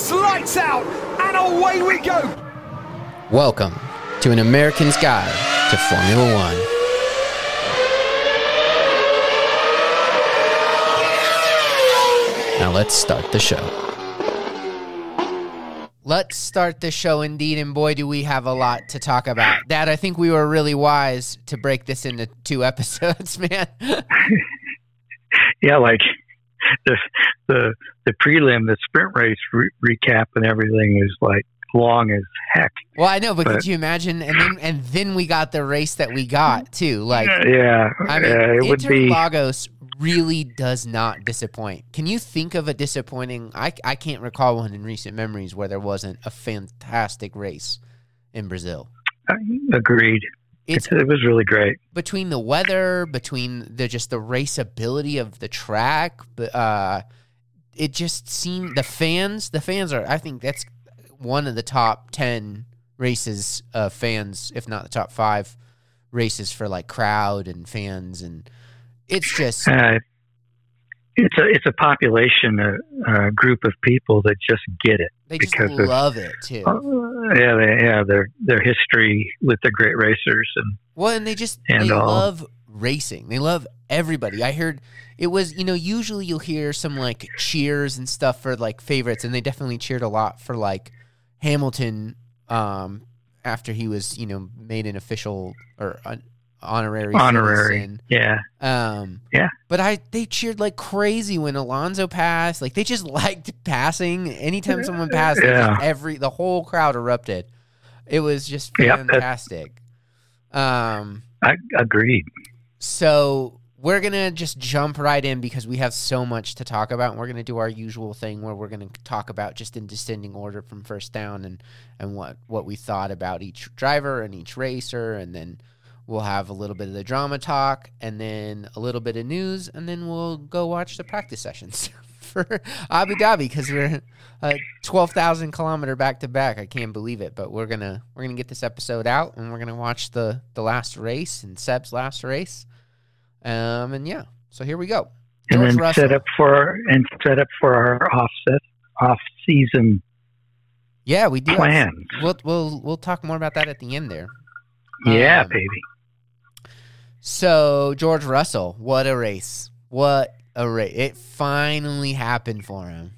It's lights out, and away we go. Welcome to an American's Guide to Formula One. Now let's start the show. Let's start the show indeed, and boy, do we have a lot to talk about. Dad, I think we were really wise to break this into two episodes, man. yeah, like the the the prelim, the sprint race re- recap, and everything is like long as heck. Well, I know, but, But- could you imagine? And then and then we got the race that we got too. Like, yeah, I mean, yeah, it would be. Interlagos really does not disappoint. Can you think of a disappointing? I I can't recall one in recent memories where there wasn't a fantastic race in Brazil. Uh, agreed. It's it was really great. between the weather, between the just the raceability of the track, but uh, it just seemed the fans. The fans are. I think that's one of the top ten races of fans, if not the top five races for like crowd and fans, and it's just Uh, it's a it's a population, a, a group of people that just get it. they just because of- love it too. Uh, yeah, they, yeah, their their history with the great racers and Well, and they just And they all. love racing. They love everybody. I heard it was you know usually you'll hear some like cheers and stuff for like favorites, and they definitely cheered a lot for like Hamilton um, after he was you know made an official or an honorary honorary. citizen. Yeah, Um, Yeah. But I they cheered like crazy when Alonso passed. Like they just liked passing. Anytime someone passed, Yeah. just every the whole crowd erupted. It was just Yep, fantastic. Um, I agreed. so we're gonna just jump right in because we have so much to talk about, and we're gonna do our usual thing where we're gonna talk about just in descending order from first down and and what what we thought about each driver and each racer, and then we'll have a little bit of the drama talk, and then a little bit of news, and then we'll go watch the practice sessions for Abu Dhabi because we're uh, twelve thousand kilometer back to back. I can't believe it, but we're gonna we're gonna get this episode out, and we're gonna watch the the last race and Seb's last race. Um, and yeah, so here we go. and then Russell. set up for and set up for our offset off season Yeah, we do. plans. We'll we'll we'll talk more about that at the end there. yeah, Um, baby. So George Russell, what a race! What a race! It finally happened for him,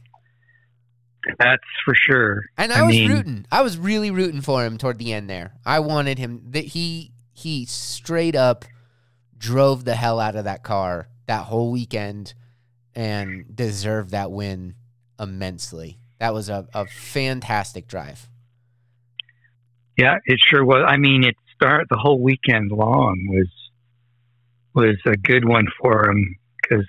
That's for sure. and I, I was mean- rooting. I was really rooting for him toward the end there. I wanted him that he he straight up drove the hell out of that car that whole weekend and deserved that win immensely. That was a, a fantastic drive. Yeah, it sure was. I mean, it started the whole weekend long was was a good one for him because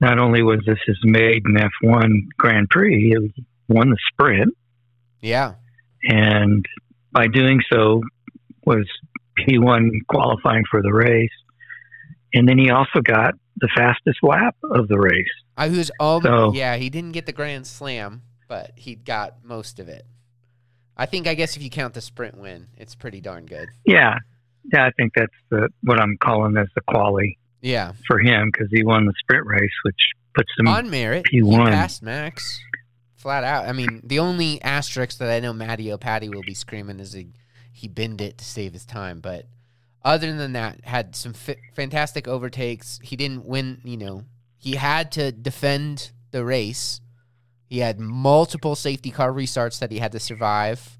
not only was this his maiden F1 Grand Prix, he won the sprint, Yeah. and by doing so, was P1 qualifying for the race, and then he also got the fastest lap of the race. I was um So- yeah, he didn't get the grand slam, but he got most of it. I think I guess if you count the sprint win, it's pretty darn good. Yeah, yeah, I think that's the what I'm calling as the quali Yeah. for him because he won the sprint race, which puts him. On merit, he he won. passed Max flat out. I mean, the only asterisk that I know Matty O'Patty will be screaming is he, he binned it to save his time, but other than that, had some fi- fantastic overtakes. He didn't win, you know, he had to defend the race. He had multiple safety car restarts that he had to survive.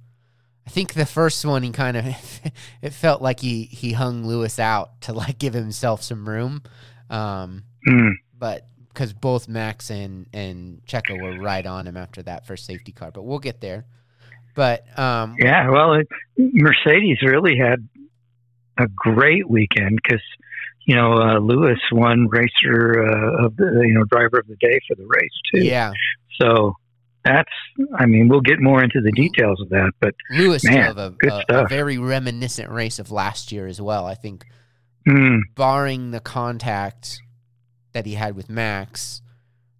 I think the first one he kind of it felt like he he hung Lewis out to like give himself some room. Um, Mm, but because both Max and and Checo were right on him after that first safety car. But we'll get there. But um, yeah, well, it, Mercedes really had a great weekend because you know uh, Lewis won racer uh, of the you know driver of the day for the race too. yeah, So that's I mean we'll get more into the details of that, but Lewis Man, a, a, a very reminiscent race of last year as well. I think, mm, barring the contact that he had with Max,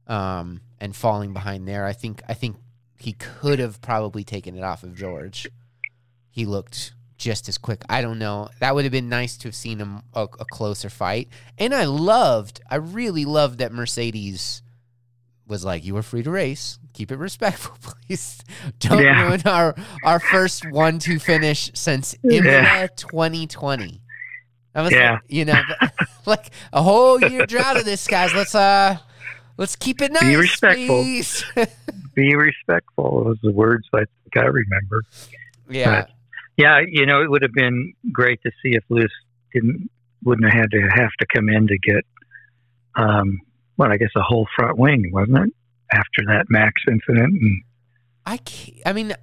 um, and falling behind there, I think I think he could have probably taken it off of George. He looked just as quick. I don't know. That would have been nice to have seen him a, a closer fight. And I loved, I really loved that Mercedes was like, "You were free to race. Keep it respectful, please. Don't Yeah. ruin our our first one two finish since Imola Yeah. 2020." I was Yeah. like, you know, like a whole year drought of this, guys. Let's uh, let's keep it nice, Be respectful. please. Be respectful. Those are the words I think I remember. yeah, Yeah, you know, it would have been great to see if Lewis didn't wouldn't have had to have to come in to get, um, well, I guess a whole front wing, wasn't it? After that Max incident, and I can't, I mean,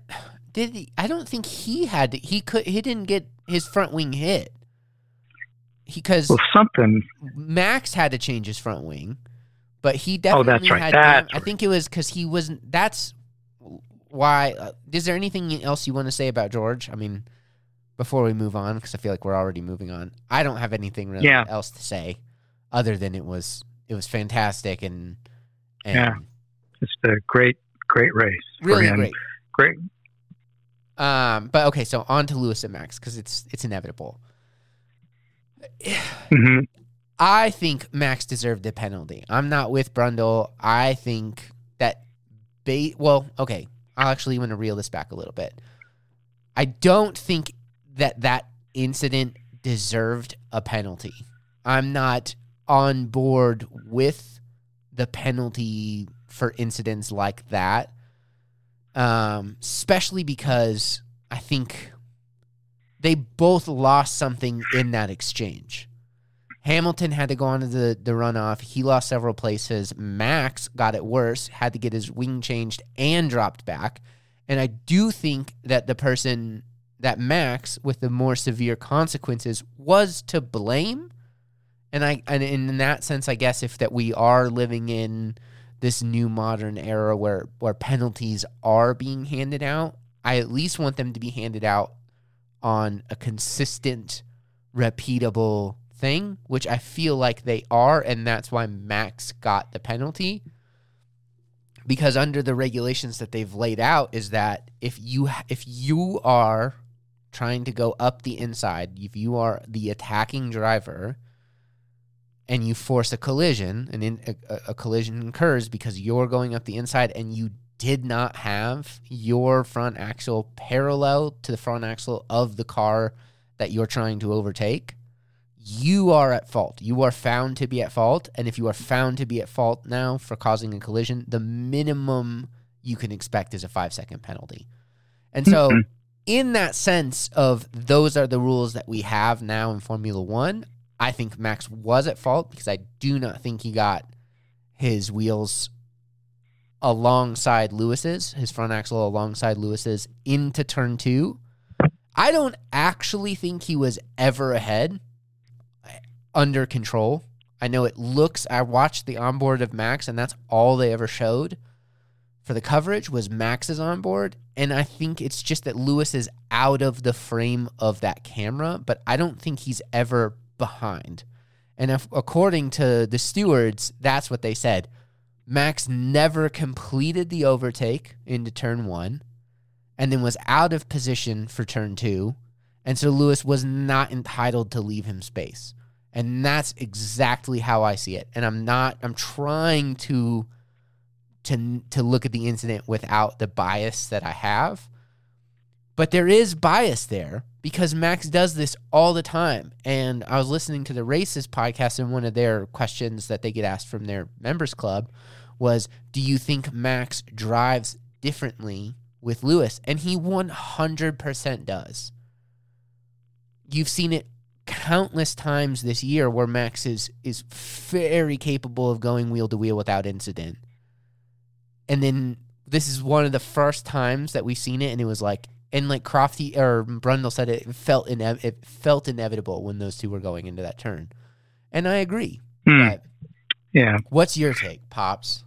did he, I don't think he had to, he could he didn't get his front wing hit. Because well, something. Max had to change his front wing, but he definitely Oh, that's right. had. That's I think it was because he wasn't. That's why. Uh, is there anything else you want to say about George? I mean, before we move on, because I feel like we're already moving on. I don't have anything really Yeah. else to say, other than it was it was fantastic and and Yeah. Just a great, great race. really great. Great. Um, but okay, so on to Lewis and Max because it's it's inevitable. hmm I think Max deserved the penalty. I'm not with Brundle. I think that ba- well, okay. I'll actually want to reel this back a little bit. I don't think that that incident deserved a penalty. I'm not on board with the penalty for incidents like that. Um, especially because I think they both lost something in that exchange. Hamilton had to go on to the, the runoff. He lost several places. Max got it worse, had to get his wing changed and dropped back. And I do think that the person that Max with the more severe consequences was to blame. And I and in that sense, I guess if that we are living in this new modern era where where penalties are being handed out, I at least want them to be handed out on a consistent, repeatable thing, which I feel like they are, and that's why Max got the penalty. Because under the regulations that they've laid out, is that if you if you are trying to go up the inside, if you are the attacking driver, and you force a collision, and in, a, a collision occurs because you're going up the inside, and you did not have your front axle parallel to the front axle of the car that you're trying to overtake, you are at fault. You are found to be at fault. And if you are found to be at fault now for causing a collision, the minimum you can expect is a five second penalty. And so, Mhm. in that sense of those are the rules that we have now in Formula One, I think Max was at fault because I do not think he got his wheels alongside Lewis's, his front axle alongside Lewis's into turn two. I don't actually think he was ever ahead uh, under control. I know it looks I watched the onboard of Max and that's all they ever showed for the coverage was Max's onboard and I think it's just that Lewis is out of the frame of that camera, but I don't think he's ever behind. And if, according to the stewards, that's what they said. Max never completed the overtake into turn 1 and then was out of position for turn 2 and so Lewis was not entitled to leave him space. And that's exactly how I see it. And I'm not I'm trying to to to look at the incident without the bias that I have. But there is bias there because Max does this all the time. And I was listening to the Races podcast and one of their questions that they get asked from their members club was do you think Max drives differently with Lewis? And he 100% does. You've seen it countless times this year where Max is is very capable of going wheel to wheel without incident. And then this is one of the first times that we've seen it, and it was like, and like Crofty or Brundle said, it, felt ine- it felt inevitable when those two were going into that turn, and I agree. Hmm. Yeah. what's your take, pops?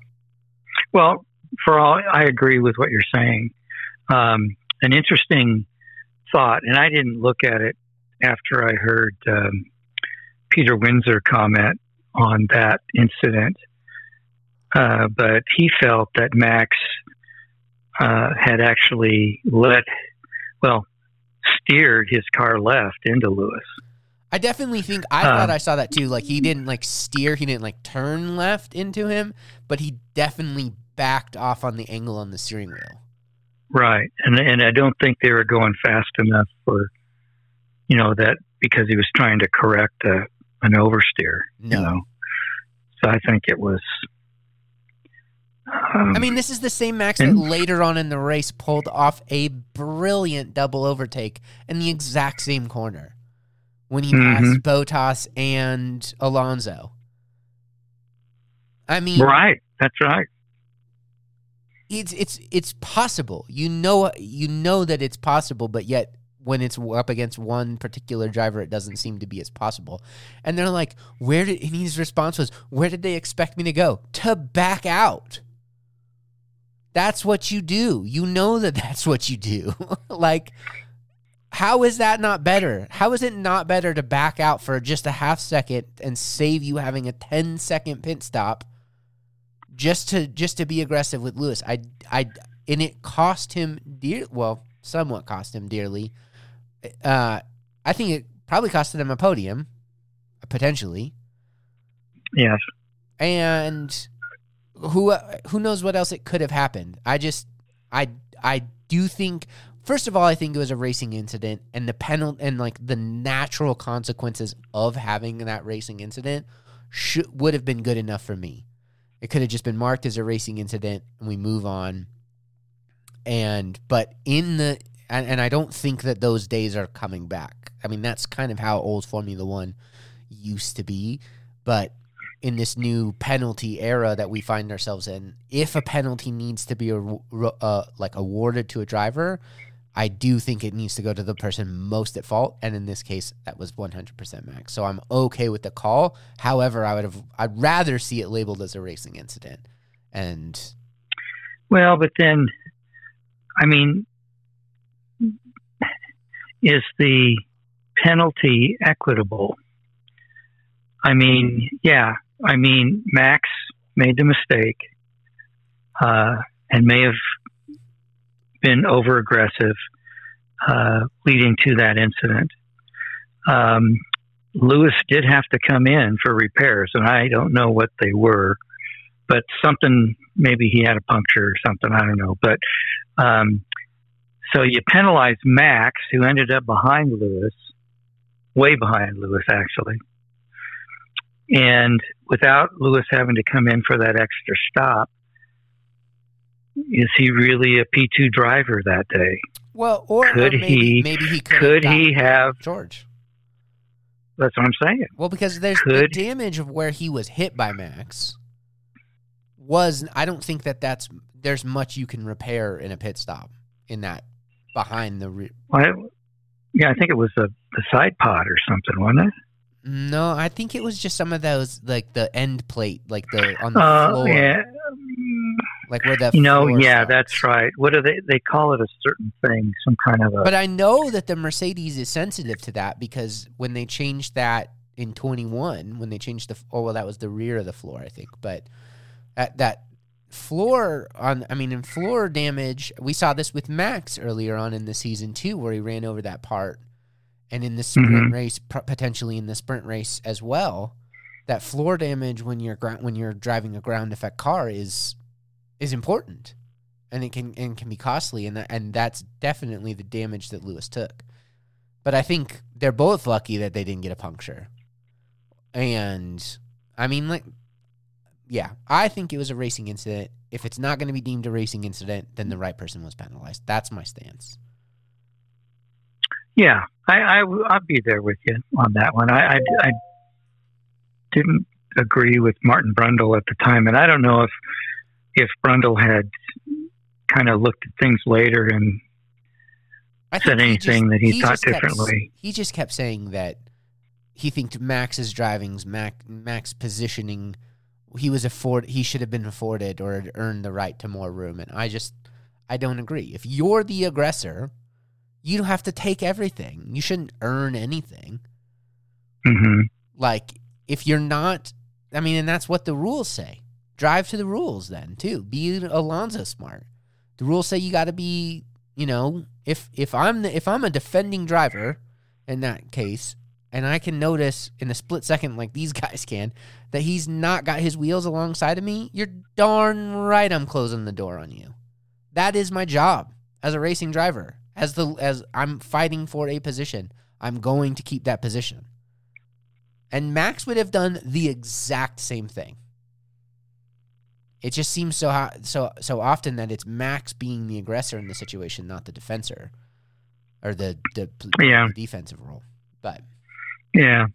Well, for all, I agree with what you're saying. Um, an interesting thought, and I didn't look at it after I heard um, Peter Windsor comment on that incident, uh, but he felt that Max uh, had actually let, well, steered his car left into Lewis. I definitely think I Um, thought I saw that too. Like he didn't like steer, he didn't like turn left into him, but he definitely backed off on the angle on the steering wheel. Right, and and I don't think they were going fast enough for, you know, that because he was trying to correct a, an oversteer. No. You know, so I think it was. Um, I mean, this is the same Max that later on in the race pulled off a brilliant double overtake in the exact same corner when he Mhm. passed Bottas and Alonso. I mean, right. That's right. it's it's it's possible. You know you know that it's possible, but yet when it's up against one particular driver, it doesn't seem to be as possible. And they're like, "Where did?" And his response was, "Where did they expect me to go? To back out." That's what you do. You know that that's what you do. like, how is that not better? How is it not better to back out for just a half second and save you having a 10 second pit stop just to just to be aggressive with Lewis? I I and it cost him dear. Well, somewhat cost him dearly. Uh, I think it probably costed him a podium, potentially Yes. and who who knows what else it could have happened. I just I I do think first of all I think it was a racing incident and the penalty and like the natural consequences of having that racing incident should would have been good enough for me. It could have just been marked as a racing incident and we move on. And but in the and, and I don't think that those days are coming back. I mean that's kind of how old Formula 1 used to be, but in this new penalty era that we find ourselves in, if a penalty needs to be a, uh, like awarded to a driver, I do think it needs to go to the person most at fault, and in this case, that was 100% Max. So I'm okay with the call. However, I would have I'd rather see it labeled as a racing incident. And Well, but then, I mean, is the penalty equitable? I mean, yeah. I mean, Max made the mistake uh, and may have been over aggressive, uh, leading to that incident. Um, Lewis did have to come in for repairs, and I don't know what they were, but something maybe he had a puncture or something. I don't know, but um, so you penalize Max, who ended up behind Lewis, way behind Lewis actually, and without Lewis having to come in for that extra stop. Is he really a P two driver that day? well, or, or Could maybe, he- maybe he could, Could have he have? George? That's what I'm saying. Well, because there's the damage of where he was hit by Max was I don't think that that's there's much you can repair in a pit stop in that behind the re- Well, yeah, I think it was the the side pod or something, wasn't it? No, I think it was just some of those like the end plate like the on the Uh, floor yeah. like where the You know, yeah, starts. that's right. What do they? They call it a certain thing, some kind of a. But I know that the Mercedes is sensitive to that because when they changed that in 21, when they changed the oh well that was the rear of the floor I think, but that that floor on I mean in floor damage, we saw this with Max earlier on in the season too where he ran over that part and in the sprint Mhm. race potentially in the sprint race as well. That floor damage when you're when you're driving a ground effect car is is important and it can and can be costly and that, and that's definitely the damage that Lewis took. But I think they're both lucky that they didn't get a puncture. And I mean like yeah, I think it was a racing incident. If it's not going to be deemed a racing incident, then the right person was penalized. That's my stance. Yeah, I, I I'd be there with you on that one. I, I I didn't agree with Martin Brundle at the time, and I don't know if if Brundle had kind of looked at things later and I said he anything that he thought just kept- differently. he just kept saying that he think Max's driving's Max, Max positioning he was afford he should have been afforded or had earned the right to more room and I just I don't agree. If you're the aggressor, you don't have to take everything. You shouldn't earn anything. hmm Like if you're not I mean and that's what the rules say. Drive to the rules then too. Be Alonso smart. The rules say you got to be, you know, if if I'm the if I'm a defending driver in that case and I can notice in a split second, like these guys can, that he's not got his wheels alongside of me, you're darn right I'm closing the door on you. That is my job as a racing driver. As the as I'm fighting for a position, I'm going to keep that position. And Max would have done the exact same thing. It just seems so so so often that it's Max being the aggressor in the situation, not the defensor or the the, Yeah. defensive role. But Yeah.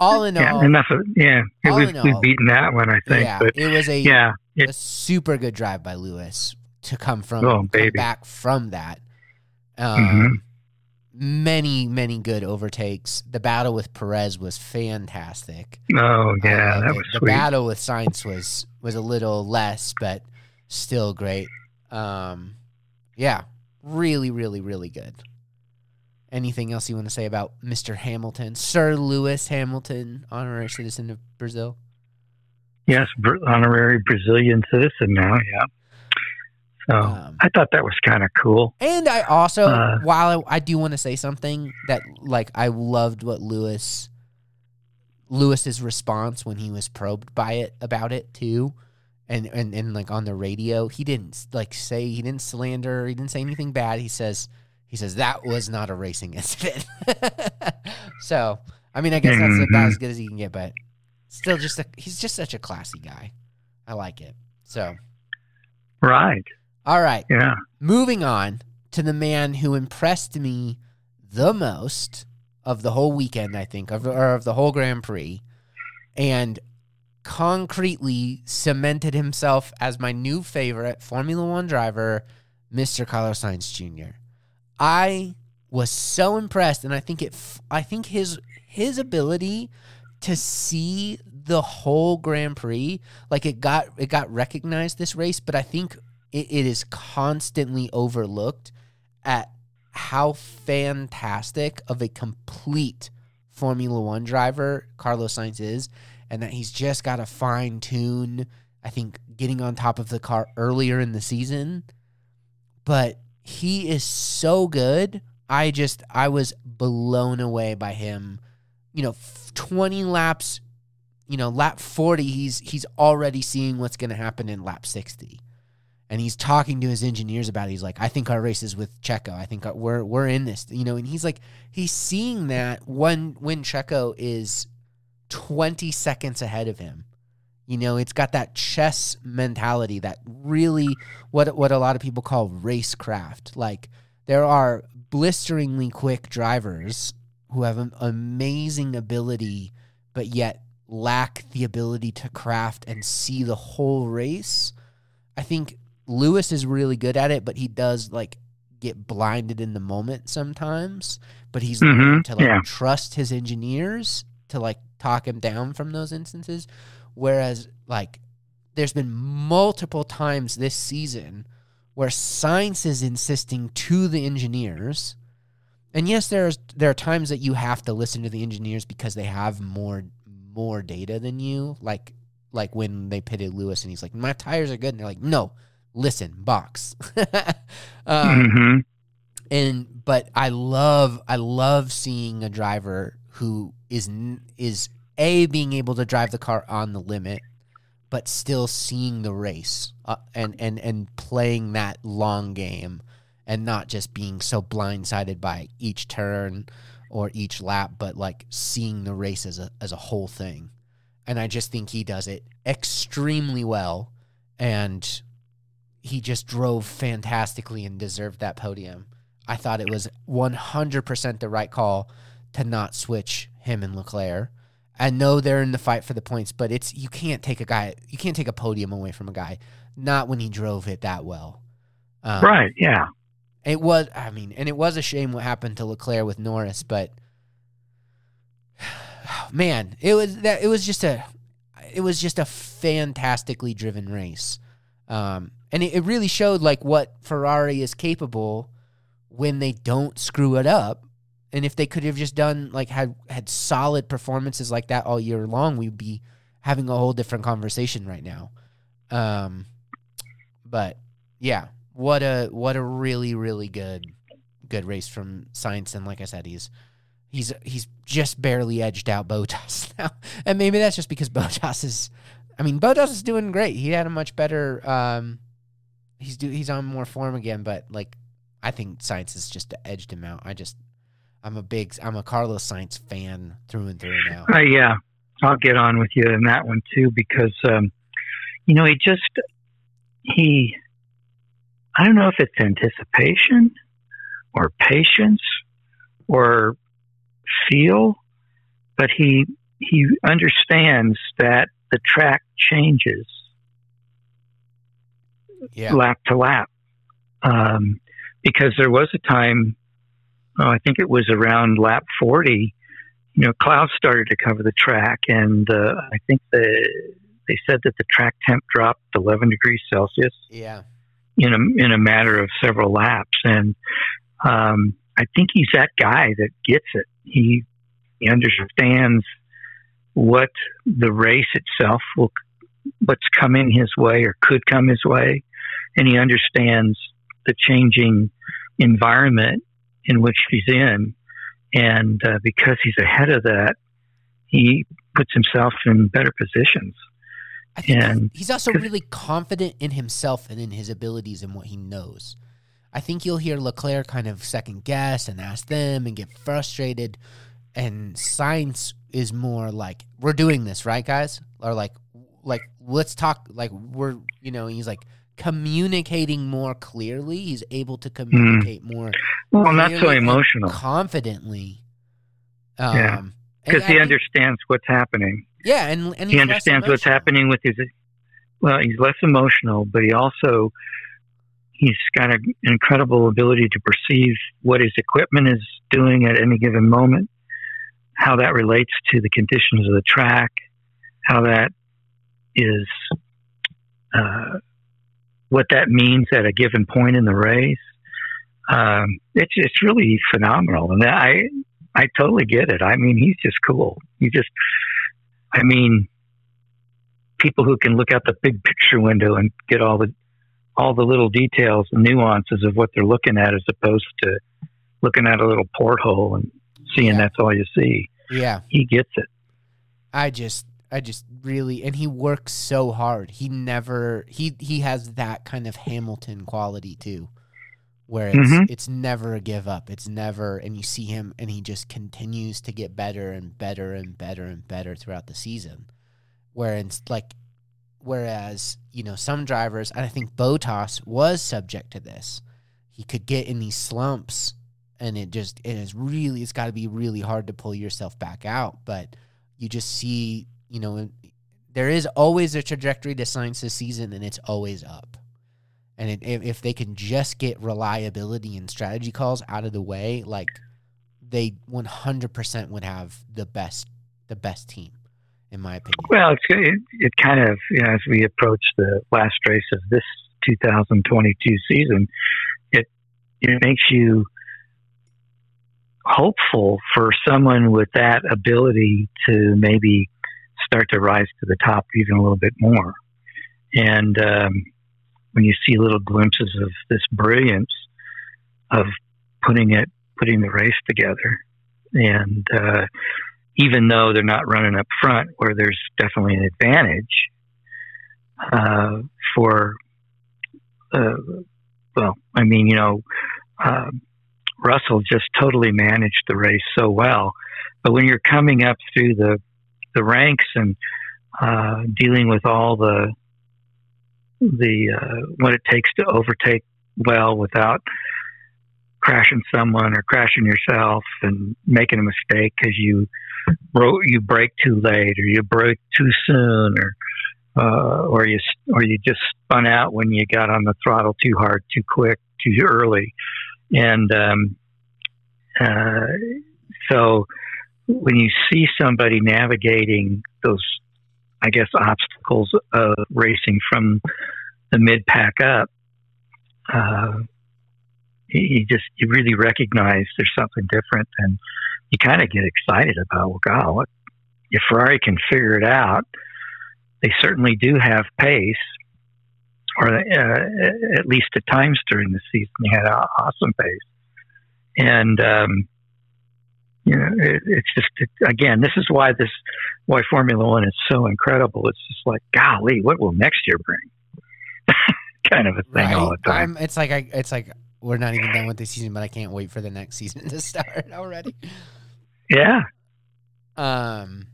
all in Yeah. all, Enough of yeah. It was we've all, beaten that one, I think. yeah, but it was a yeah. a super good drive by Lewis to come from Oh, come back from that. Um, Mhm. Many many good overtakes. The battle with Perez was fantastic. Oh yeah, loved that was the sweet. battle with Sainz was was a little less, but still great. Um, yeah, really, really, really good. Anything else you want to say about Mr. Hamilton, Sir Lewis Hamilton, honorary citizen of Brazil? Yes, Br- honorary Brazilian citizen now. Yeah. So Um, I thought that was kind of cool. And I also, Uh, while I, I do want to say something that, like, I loved what Lewis, Lewis's response when he was probed by it about it too, and and and like on the radio, he didn't like say he didn't slander, he didn't say anything bad. He says he says that was not a racing incident. so I mean, I guess that's about Mhm. as good as he can get, but still, just a, he's just such a classy guy. I like it. So Right. All right. Yeah. Moving on to the man who impressed me the most of the whole weekend, I think, of, or of the whole Grand Prix, and concretely cemented himself as my new favorite Formula One driver, Mr. Carlos Sainz Jr. I was so impressed, and I think it, I think his his ability to see the whole Grand Prix, like it got it got recognized this race, but I think it, it is constantly overlooked at how fantastic of a complete Formula One driver Carlos Sainz is, and that he's just got to fine tune. I think getting on top of the car earlier in the season, but he is so good. I just I was blown away by him. You know, f- twenty laps. You know, lap forty, he's he's already seeing what's going to happen in lap sixty and he's talking to his engineers about it. He's like, I think our race is with Checo. I think we're we're in this, you know. And he's like, he's seeing that when when Checo is twenty seconds ahead of him. You know, it's got that chess mentality that really what what a lot of people call racecraft. Like there are blisteringly quick drivers who have an amazing ability, but yet lack the ability to craft and see the whole race. I think Lewis is really good at it, but he does like get blinded in the moment sometimes. But he's Mhm, learned to like yeah. trust his engineers to like talk him down from those instances. Whereas like there's been multiple times this season where Sainz is insisting to the engineers. And yes, there's there are times that you have to listen to the engineers because they have more more data than you. Like like when they pitted Lewis and he's like, My tires are good, and they're like, No, listen, box. um, hmm and but I love I love seeing a driver who is is a being able to drive the car on the limit, but still seeing the race uh, and and and playing that long game, and not just being so blindsided by each turn or each lap, but like seeing the race as a as a whole thing. And I just think he does it extremely well, and he just drove fantastically and deserved that podium. I thought it was 100% the right call to not switch him and Leclerc. I know they're in the fight for the points, but it's you can't take a guy, you can't take a podium away from a guy, not when he drove it that well. Um, Right. Yeah. It was, I mean, and it was a shame what happened to Leclerc with Norris, but man, it was that it was just a, it was just a fantastically driven race, um, and it, it really showed like what Ferrari is capable when they don't screw it up. And if they could have just done like had had solid performances like that all year long, we'd be having a whole different conversation right now. Um, but yeah, what a what a really really good good race from Sainz, and like I said, he's he's he's just barely edged out Bottas now, and maybe that's just because Bottas is. I mean, Bottas is doing great. He had a much better. Um, he's do he's on more form again, but like I think Sainz has just edged him out. I just I'm a big I'm a Carlos Sainz fan through and through now. Uh, yeah, I'll get on with you in that one too because um, you know he just he I don't know if it's anticipation or patience or feel, but he he understands that the track changes Yeah. lap to lap. Um, because there was a time, oh, I think it was around lap 40, you know, clouds started to cover the track, and uh, I think the, they said that the track temp dropped 11 degrees Celsius Yeah. in a, in a matter of several laps. And um, I think he's that guy that gets it. He, he understands what the race itself will, what's coming his way or could come his way, and he understands the changing environment in which he's in. And uh, because he's ahead of that, he puts himself in better positions. I think And- he's also really confident in himself and in his abilities and what he knows. I think you'll hear Leclerc kind of second guess and ask them and get frustrated. And Sainz is more like, we're doing this, right, guys? Or like, like let's talk. Like we're, you know, he's like communicating more clearly. He's able to communicate more Well, not so emotional confidently. Um, Yeah. because I he think- understands what's happening. Yeah, and and he understands what's happening with his well he's less emotional but he also he's got an incredible ability to perceive what his equipment is doing at any given moment how that relates to the conditions of the track how that is uh, what that means at a given point in the race um, it's it's really phenomenal and i i totally get it i mean he's just cool he just I mean, people who can look out the big picture window and get all the all the little details and nuances of what they're looking at, as opposed to looking at a little porthole and seeing Yeah. that's all you see. Yeah. He gets it. I just I just really and he works so hard. He never he he has that kind of Hamilton quality too. Where it's Mhm. it's never a give up. It's never and you see him and he just continues to get better and better and better and better throughout the season. Where it's like whereas, you know, some drivers and I think Bottas was subject to this. He could get in these slumps and it just it is really it's got to be really hard to pull yourself back out, but you just see, you know, there is always a trajectory to Sainz this season, and it's always up. And it, if, they can just get reliability and strategy calls out of the way, like they 100% would have the best, the best team, in my opinion. Well, it, it kind of you know as we approach the last race of this 2022 season, it it makes you hopeful for someone with that ability to maybe start to rise to the top even a little bit more. And um, when you see little glimpses of this brilliance of putting it, putting the race together, and uh, even though they're not running up front, where there's definitely an advantage uh, for, uh, well, I mean, you know, um, Russell just totally managed the race so well. But when you're coming up through the the ranks and uh, dealing with all the the uh, what it takes to overtake well without crashing someone or crashing yourself and making a mistake because you broke you brake too late or you brake too soon or uh, or you or you just spun out when you got on the throttle too hard, too quick, too early, and um, uh, so when you see somebody navigating those, I guess, obstacles of racing from the mid pack up, uh, you just you really recognize there's something different, and you kind of get excited about, well, God, what if Ferrari can figure it out? They certainly do have pace, or uh, at least at times during the season they had awesome pace, and um, you know, it, it's just it, again, this is why this why Formula One is so incredible. It's just like, golly, what will next year bring? kind of a thing all the time. I'm, it's like I, it's like we're not even done with the season, but I can't wait for the next season to start already. Yeah. Um.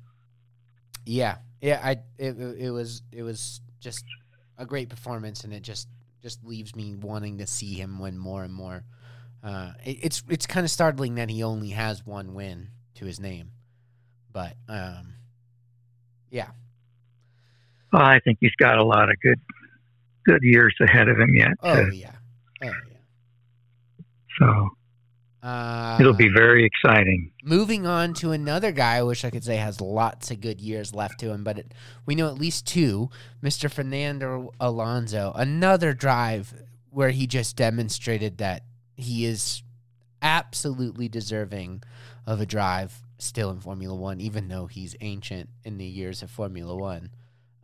Yeah. Yeah. I. It. It was. It was just a great performance, and it just just leaves me wanting to see him win more and more. Uh, it, it's it's kind of startling that he only has one win to his name, but um, yeah. Well, I think he's got a lot of good good years ahead of him yet. Oh to- yeah. Oh yeah. so Uh, it'll be very exciting. Moving on to another guy, I wish I could say has lots of good years left to him, but it, we know at least two. Mr. Fernando Alonso, another drive where he just demonstrated that he is absolutely deserving of a drive still in Formula One, even though he's ancient in the years of Formula One.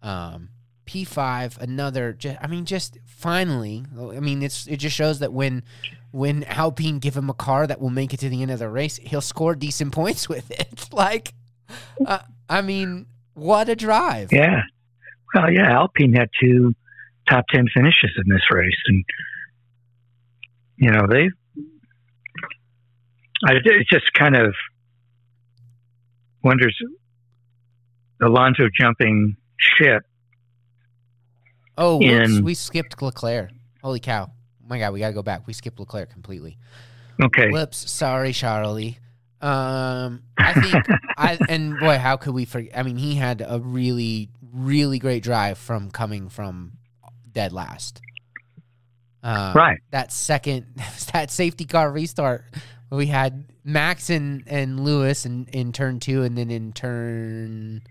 Um, P5, another. I mean, just finally. I mean, it's it just shows that when when Alpine give him a car that will make it to the end of the race, he'll score decent points with it. Like, uh, I mean, what a drive! Yeah. Well, yeah, Alpine had two top 10 finishes in this race. And, you know, they, I, it just kind of wonders Alonso jumping ship. Oh, in- we skipped Leclerc. Holy cow! my God, we gotta go back. We skipped Leclerc completely. Okay. Whoops, sorry, Charlie. Um, I think I and boy, how could we forget? I mean, he had a really, really great drive from coming from dead last. Uh, right. That second, that safety car restart, we had Max and and Lewis in in turn two, and then in turn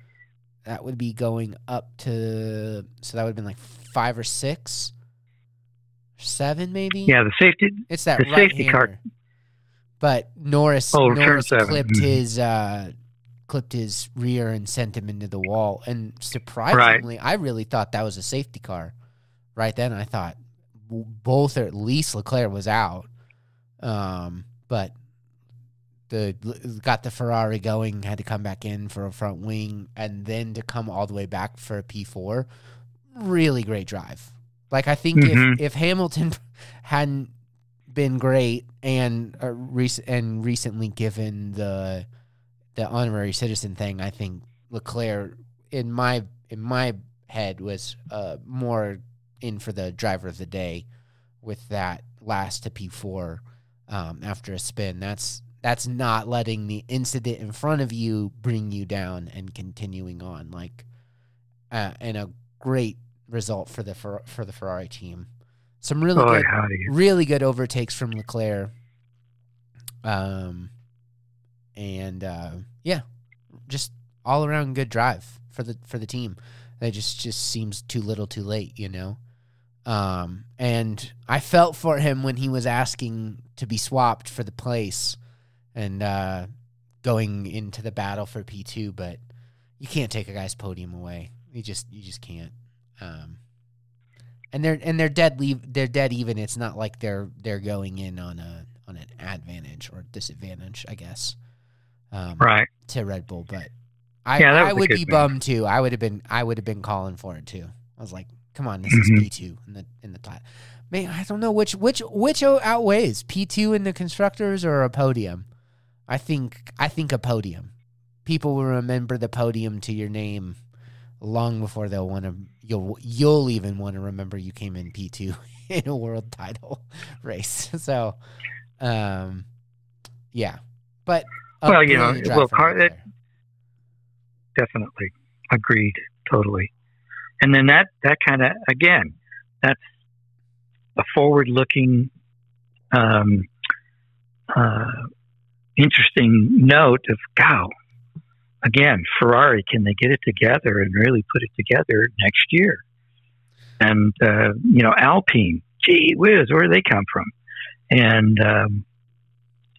that would be going up to so that would have been like five or six, seven maybe. Yeah, the safety. It's that The right safety car- But Norris Oh, Norris clipped Mhm. his uh clipped his rear and sent him into the wall. And surprisingly, I really thought that was a safety car. Right then I thought both or at least Leclerc was out. Um but the got the Ferrari going, had to come back in for a front wing and then to come all the way back for a P4. Really great drive. Like I think Mhm. if if Hamilton hadn't been great and uh, rec- and recently given the the honorary citizen thing, I think Leclerc in my in my head was uh, more in for the driver of the day with that last to P four um, after a spin. That's that's not letting the incident in front of you bring you down and continuing on like uh, and a great result for the Fer- for the Ferrari team. Some really Boy, good really good overtakes from Leclerc. Um, and uh, yeah, just all around good drive for the for the team. That just just seems too little, too late, you know. Um, and I felt for him when he was asking to be swapped for the place and uh, going into the battle for P two, but you can't take a guy's podium away. You just you just can't. Um, and they're and they're dead leave they're dead even. It's not like they're they're going in on a on an advantage or disadvantage, I guess. Um, Right. to Red Bull, but I Yeah, I would be bummed too. I would have been I would have been calling for it too. I was like, come on, this Mhm. is P two in the in the plat. Man, I don't know which which which outweighs P two in the constructors or a podium. I think I think a podium. People will remember the podium to your name long before they'll want to. You'll you'll even want to remember you came in P two in a world title race. So, um, yeah, but Well, you know, well, car- Leclerc. Definitely. Agreed. Totally. And then that, that kind of, again, that's a forward looking, um, uh, interesting note of, wow, again, Ferrari, can they get it together and really put it together next year? And, uh, you know, Alpine, gee whiz, where do they come from? And, um,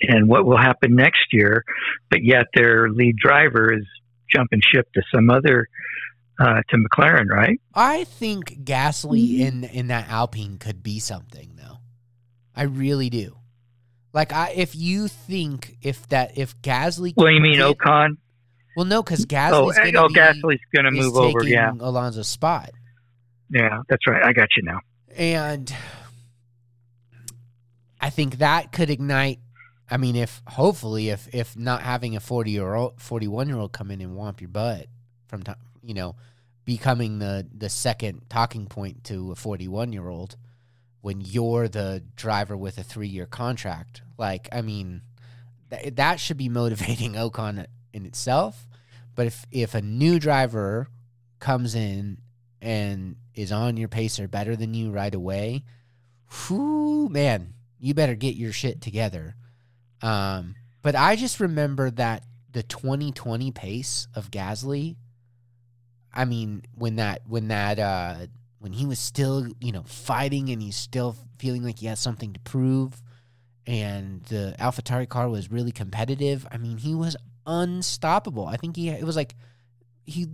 and what will happen next year? But yet their lead driver is jumping ship to some other, uh, to McLaren, right? I think Gasly in in that Alpine could be something though. I really do. Like I, if you think if that if Gasly, Well, you mean can- Ocon? Well, no, because Oh, Gasly's eh, gonna oh, be Gasly's going to move over. Yeah, Alonso's spot, yeah, that's right. I got you now. and I think that could ignite. I mean, if hopefully, if if not having a forty year old, forty one year old come in and womp your butt from time, you know, becoming the the second talking point to a forty one year old when you're the driver with a three year contract. Like, I mean, that that should be motivating Ocon in itself. But if if a new driver comes in and is on your pacer better than you right away, whoo, man, you better get your shit together. Um, but I just remember that the 2020 pace of Gasly. I mean, when that when that uh, when he was still you know fighting and he's still feeling like he has something to prove, and the AlphaTauri car was really competitive. I mean, he was unstoppable. I think he it was like he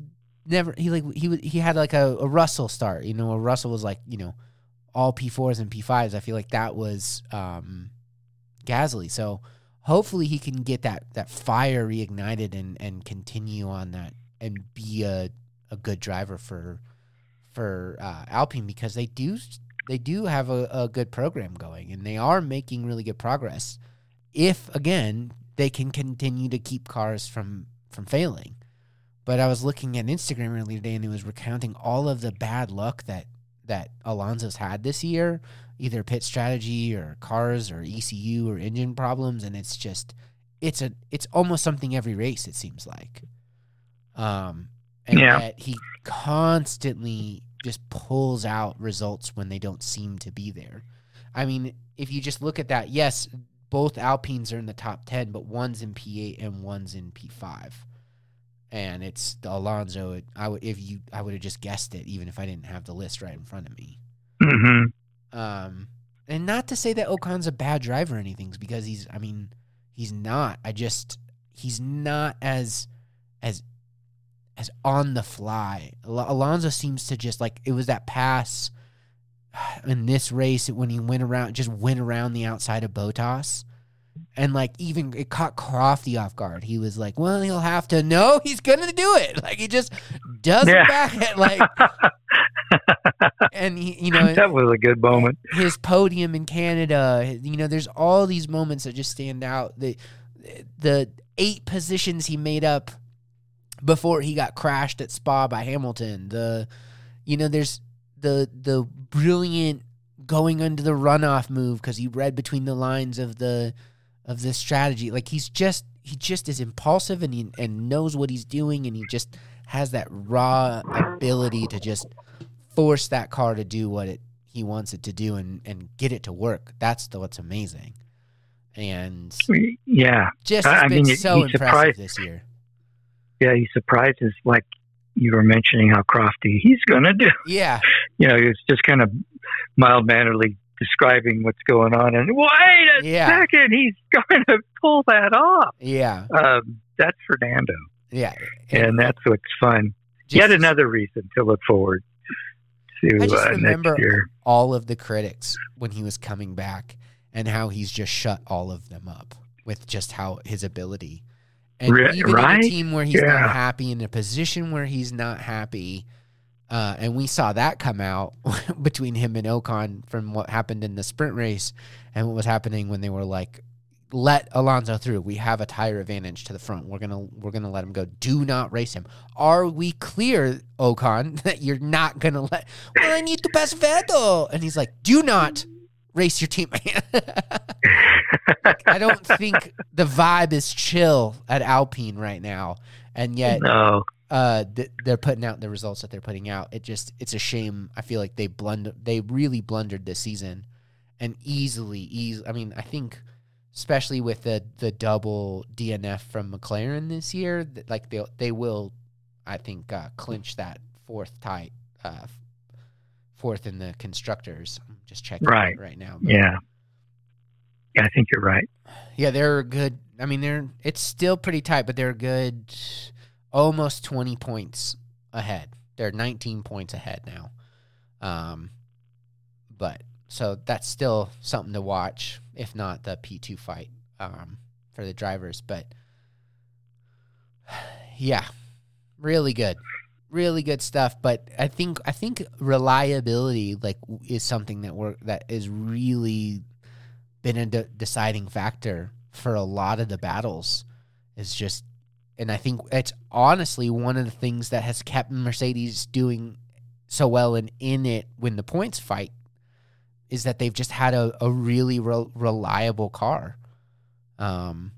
never he like he he had like a, a Russell start. You know, a Russell was like you know all P fours and P fives. I feel like that was um, Gasly. So hopefully he can get that that fire reignited and and continue on that and be a a good driver for for uh, Alpine because they do they do have a, a good program going and they are making really good progress. If again they can continue to keep cars from from failing. But I was looking at Instagram earlier today and it was recounting all of the bad luck that that Alonso's had this year, either pit strategy or cars or ECU or engine problems, and it's just it's a it's almost something every race it seems like. Um, and Yeah. he constantly just pulls out results when they don't seem to be there. I mean, if you just look at that, yes, both Alpines are in the top ten, but one's in P eight and one's in P five. And it's the Alonso. I would if you I would have just guessed it even if I didn't have the list right in front of me. hmm Um, and not to say that Ocon's a bad driver or anything, because he's. I mean, he's not. I just he's not as as as on the fly. Al- Alonso seems to just like it was that pass in this race when he went around, just went around the outside of Bottas. And like even it caught Crofty off guard. He was like, "Well, he'll have to. know he's gonna do it. Like he just does Yeah. it back at like." And he, you know, that was a good moment. his podium in Canada. You know, there's all these moments that just stand out. The the eight positions he made up before he got crashed at Spa by Hamilton. The you know, there's the the brilliant going under the runoff move because he read between the lines of the of the strategy. Like he's just he just is impulsive and he and knows what he's doing and he just has that raw ability to just force that car to do what it he wants it to do and and get it to work. That's the what's amazing. And Yeah, just I- has I been mean, so impressive this year. Yeah. He surprises like you were mentioning how Crofty he's going to do. Yeah. You know, was just kind of mild mannerly describing what's going on, and wait a Yeah. second, he's going to pull that off. Yeah. Um, that's Fernando, Yeah. and that's what's fun. just- Yet another reason to look forward to I just uh, remember next year. all of the critics when he was coming back and how he's just shut all of them up with just how his ability. And Ri- even in a team where he's Yeah. not happy, in a position where he's not happy, uh, and we saw that come out between him and Ocon from what happened in the sprint race and what was happening when they were like, "Let Alonso through. We have a tire advantage to the front. We're gonna we're gonna let him go. Do not race him. Are we clear, Ocon, that you're not gonna let? Well, I need to pass Vettel." And he's like, "Do not race your teammate." I don't think the vibe is chill at Alpine right now, and yet no, uh, th- they're putting out the results that they're putting out. It just it's a shame. I feel like they blundered. They really blundered this season, and easily, easily. I mean, I think especially with the the double DNF from McLaren this year, that, like they they will, I think, uh, clinch that fourth tight, uh, fourth in the constructors. I'm just checking Right. right now. but- yeah, yeah. I think you're right. yeah, they're good. I mean, they're it's still pretty tight, but they're good, almost twenty points ahead. They're nineteen points ahead now. Um, but so that's still something to watch, if not the P2 fight um, for the drivers. But yeah, really good, really good stuff. But I think I think reliability like is something that we're that is really been a de- deciding factor for a lot of the battles. Is just, and I think it's honestly one of the things that has kept Mercedes doing so well and in it when the points fight is that they've just had a, a really re- reliable car. Um,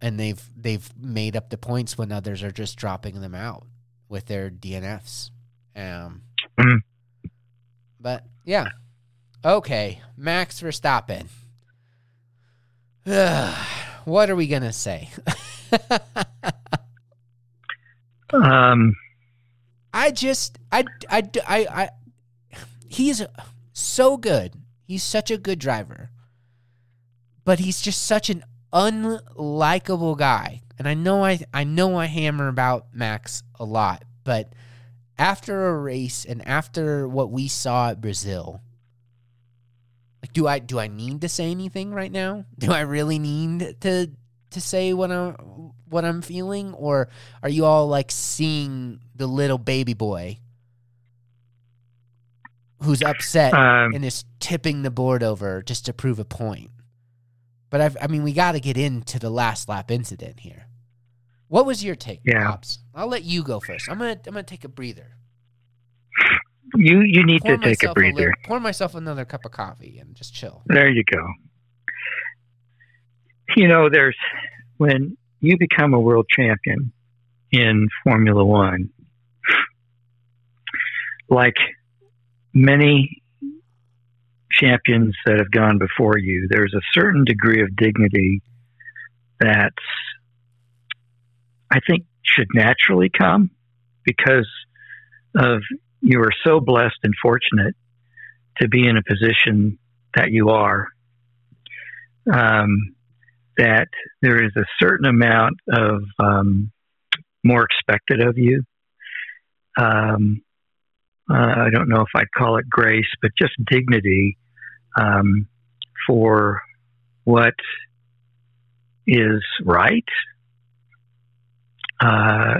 and they've they've made up the points when others are just dropping them out with their DNFs. Um, Mhm. but yeah, okay, Max Verstappen. what are we gonna say? Um, I just I I I, I he's so good. He's such a good driver. But he's just such an unlikable guy. And I know I I know I hammer about Max a lot, but after a race and after what we saw at Brazil, like do I do I need to say anything right now? Do I really need to to say what I'm what I'm feeling or are you all like seeing the little baby boy who's upset um, and is tipping the board over just to prove a point? But I've, I mean, we got to get into the last lap incident here. What was your take, Yeah. Pops? I'll let you go first. I'm gonna I'm gonna take a breather. you you need Pour to take a breather. little- pour myself another cup of coffee and just chill. There you go. You know, there's when you become a world champion in Formula One, like many champions that have gone before you, there's a certain degree of dignity that I think should naturally come because of you are so blessed and fortunate to be in a position that you are. Um, that there is a certain amount of um, more expected of you. Um, uh, I don't know if I'd call it grace, but just dignity um, for what is right. Uh,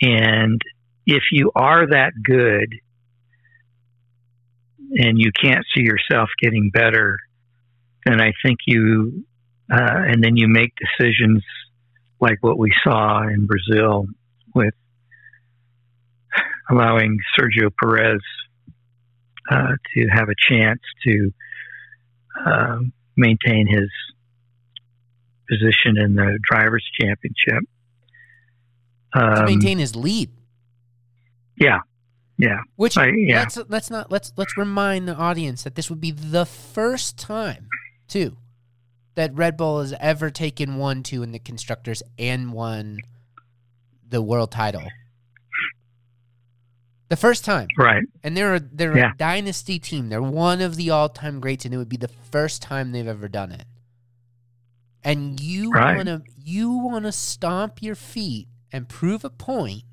and if you are that good and you can't see yourself getting better, then I think you, uh, and then you make decisions like what we saw in Brazil with allowing Sergio Perez uh, to have a chance to uh, maintain his position in the drivers' championship. To Um, maintain his lead. yeah, yeah, Which I- yeah. let's let's not let's let's remind the audience that this would be the first time too that Red Bull has ever taken one two in the constructors and won the world title. The first time. right. And they're a, they're Yeah. a dynasty team. They're one of the all time greats, and it would be the first time they've ever done it. And you Right. wanna you wanna stomp your feet and prove a point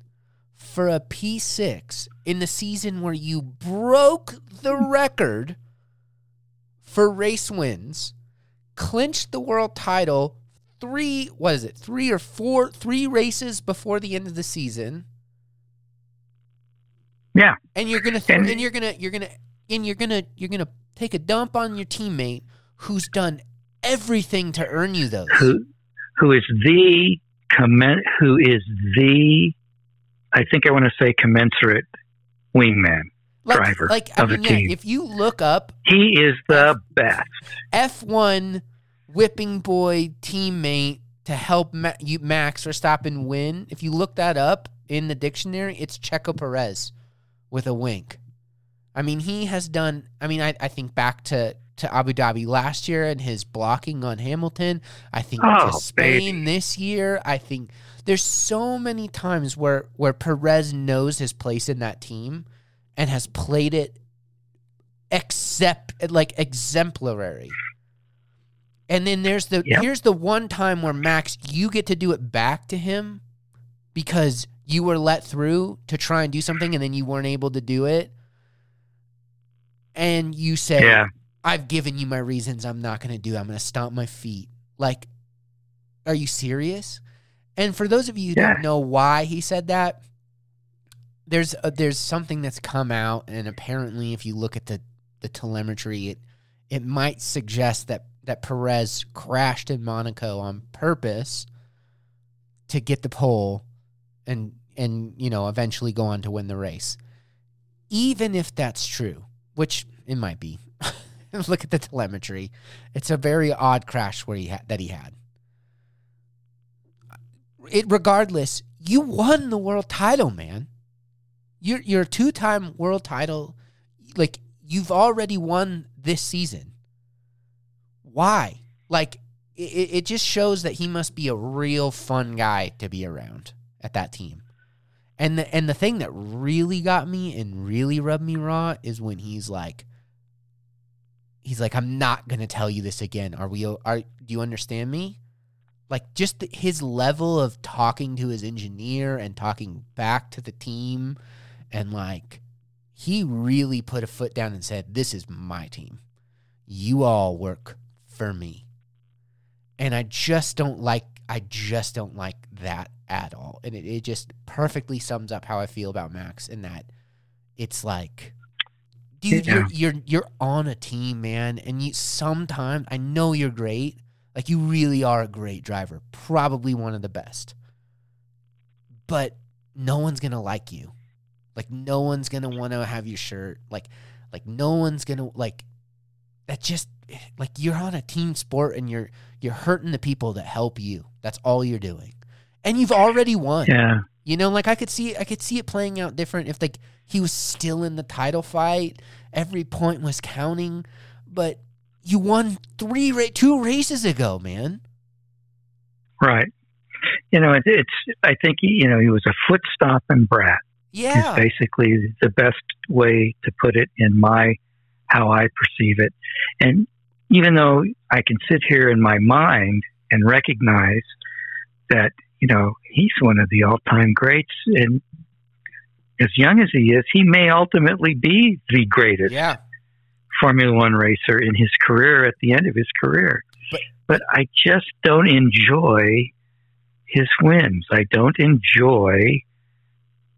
for a P six in the season where you broke the hmm. record for race wins, clinched the world title three what is it, three or four three races before the end of the season. Yeah, and you're gonna th- And- and, you're gonna you're gonna and you're gonna you're gonna take a dump on your teammate who's done everything to earn you those. who who is the commen- who is the I think I want to say commensurate wingman. Like, driver like of the mean, yeah, team. if you look up He is the best. F1 whipping boy teammate to help Ma- you, Max Verstappen win, if you look that up in the dictionary, it's Checo Perez with a wink. I mean, he has done. I mean, I, I think back to to Abu Dhabi last year and his blocking on Hamilton. I think Oh, to Spain this year. I think there's so many times where where Perez knows his place in that team and has played it except like exemplary. And then there's the Yep. here's the one time where Max you get to do it back to him because you were let through to try and do something and then you weren't able to do it. And you say Yeah. I've given you my reasons. I'm not going to do. it. I'm going to stomp my feet. Like, are you serious? And for those of you who Yeah. don't know why he said that, there's a, there's something that's come out, and apparently, if you look at the the telemetry, it it might suggest that that Perez crashed in Monaco on purpose to get the pole, and and you know eventually go on to win the race. Even if that's true, which it might be, look at the telemetry. It's a very odd crash where he had that he had. It regardless, you won the world title, man. You're you're a two time world title. Like you've already won this season. Why? Like it, it just shows that he must be a real fun guy to be around at that team. And the and the thing that really got me and really rubbed me raw is when he's like he's like I'm not going to tell you this again. Are we are do you understand me? Like just the, his level of talking to his engineer and talking back to the team and like he really put a foot down and said this is my team. You all work for me. And I just don't like I just don't like that at all. And it, it just perfectly sums up how I feel about Max in that it's like dude, Yeah. you're you're you're on a team, man, and you sometimes I know you're great. Like you really are a great driver, probably one of the best. But no one's going to like you. Like no one's going to want to have your shirt. Like like no one's going to like that just eh, like you're on a team sport and you're you're hurting the people that help you. That's all you're doing. And you've already won. Yeah. You know, like I could see I could see it playing out different if like he was still in the title fight, every point was counting, but you won three ra- two races ago, man. Right. You know, it, it's. I think he, you know he was a foot stomping brat. Yeah. Is basically the best way to put it in my how I perceive it. And even though I can sit here in my mind and recognize that you know he's one of the all-time greats, and as young as he is, he may ultimately be the greatest. Yeah. Formula One racer in his career at the end of his career. But- But, I just don't enjoy his wins. I don't enjoy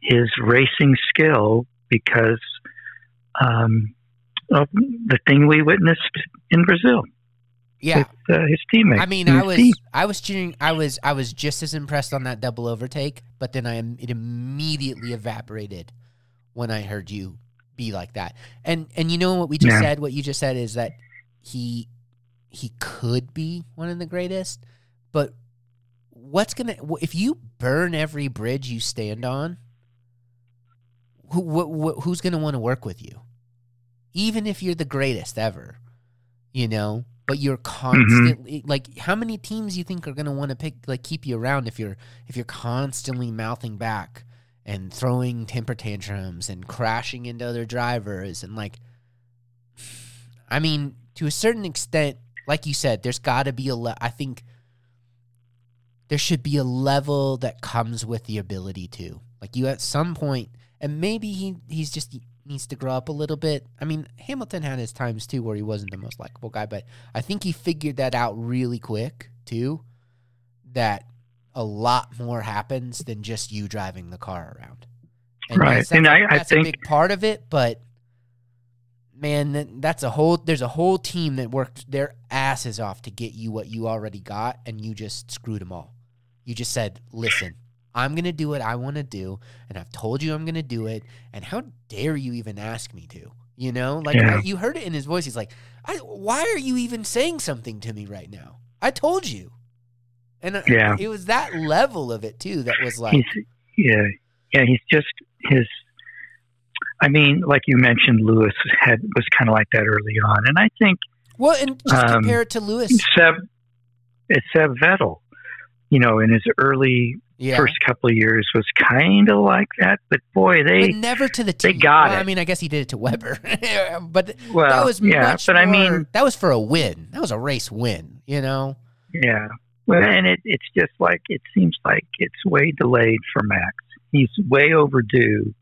his racing skill because um, of the thing we witnessed in Brazil Yeah. with uh, his teammate. I mean, I was team. I was cheering I was I was just as impressed on that double overtake, but then I am it immediately evaporated when I heard you be like that. And and you know what we just Yeah. said, what you just said is that he he could be one of the greatest, but what's to if you burn every bridge you stand on, who wh- wh- who's going to want to work with you? Even if you're the greatest ever, you know, but you're mm-hmm. constantly like how many teams you think are going to want to pick like keep you around if you're if you're constantly mouthing back and throwing temper tantrums and crashing into other drivers and like I mean to a certain extent like you said there's got to be a le- I think there should be a level that comes with the ability to. Like you at some point and maybe he he's just needs to grow up a little bit. I mean, Hamilton had his times too where he wasn't the most likable guy, but I think he figured that out really quick too. That a lot more happens than just you driving the car around. Right. yes, And that's, I- I that's a think- big part of it, but man, that's a whole. There's a whole team that worked their asses off to get you what you already got, and you just screwed them all. You just said, "Listen, I'm gonna do what I want to do, and I've told you I'm gonna do it. And how dare you even ask me to? You know, like Yeah. You heard it in his voice. He's like, I, "Why are you even saying something to me right now? I told you." And uh, Yeah. it was that level of it too that was like, he's yeah yeah he's just his i mean like you mentioned lewis had was kind of like that early on and i think well, and just um, compare it to Lewis. seb it's seb vettel you know in his early Yeah, first couple of years was kind of like that but boy they but never to the they got Well, it. I mean, I guess he did it to Webber, but well that was yeah much but i mean that was for a win. That was a race win. You know. yeah well and it, it's just like it seems like it's way delayed for max he's way overdue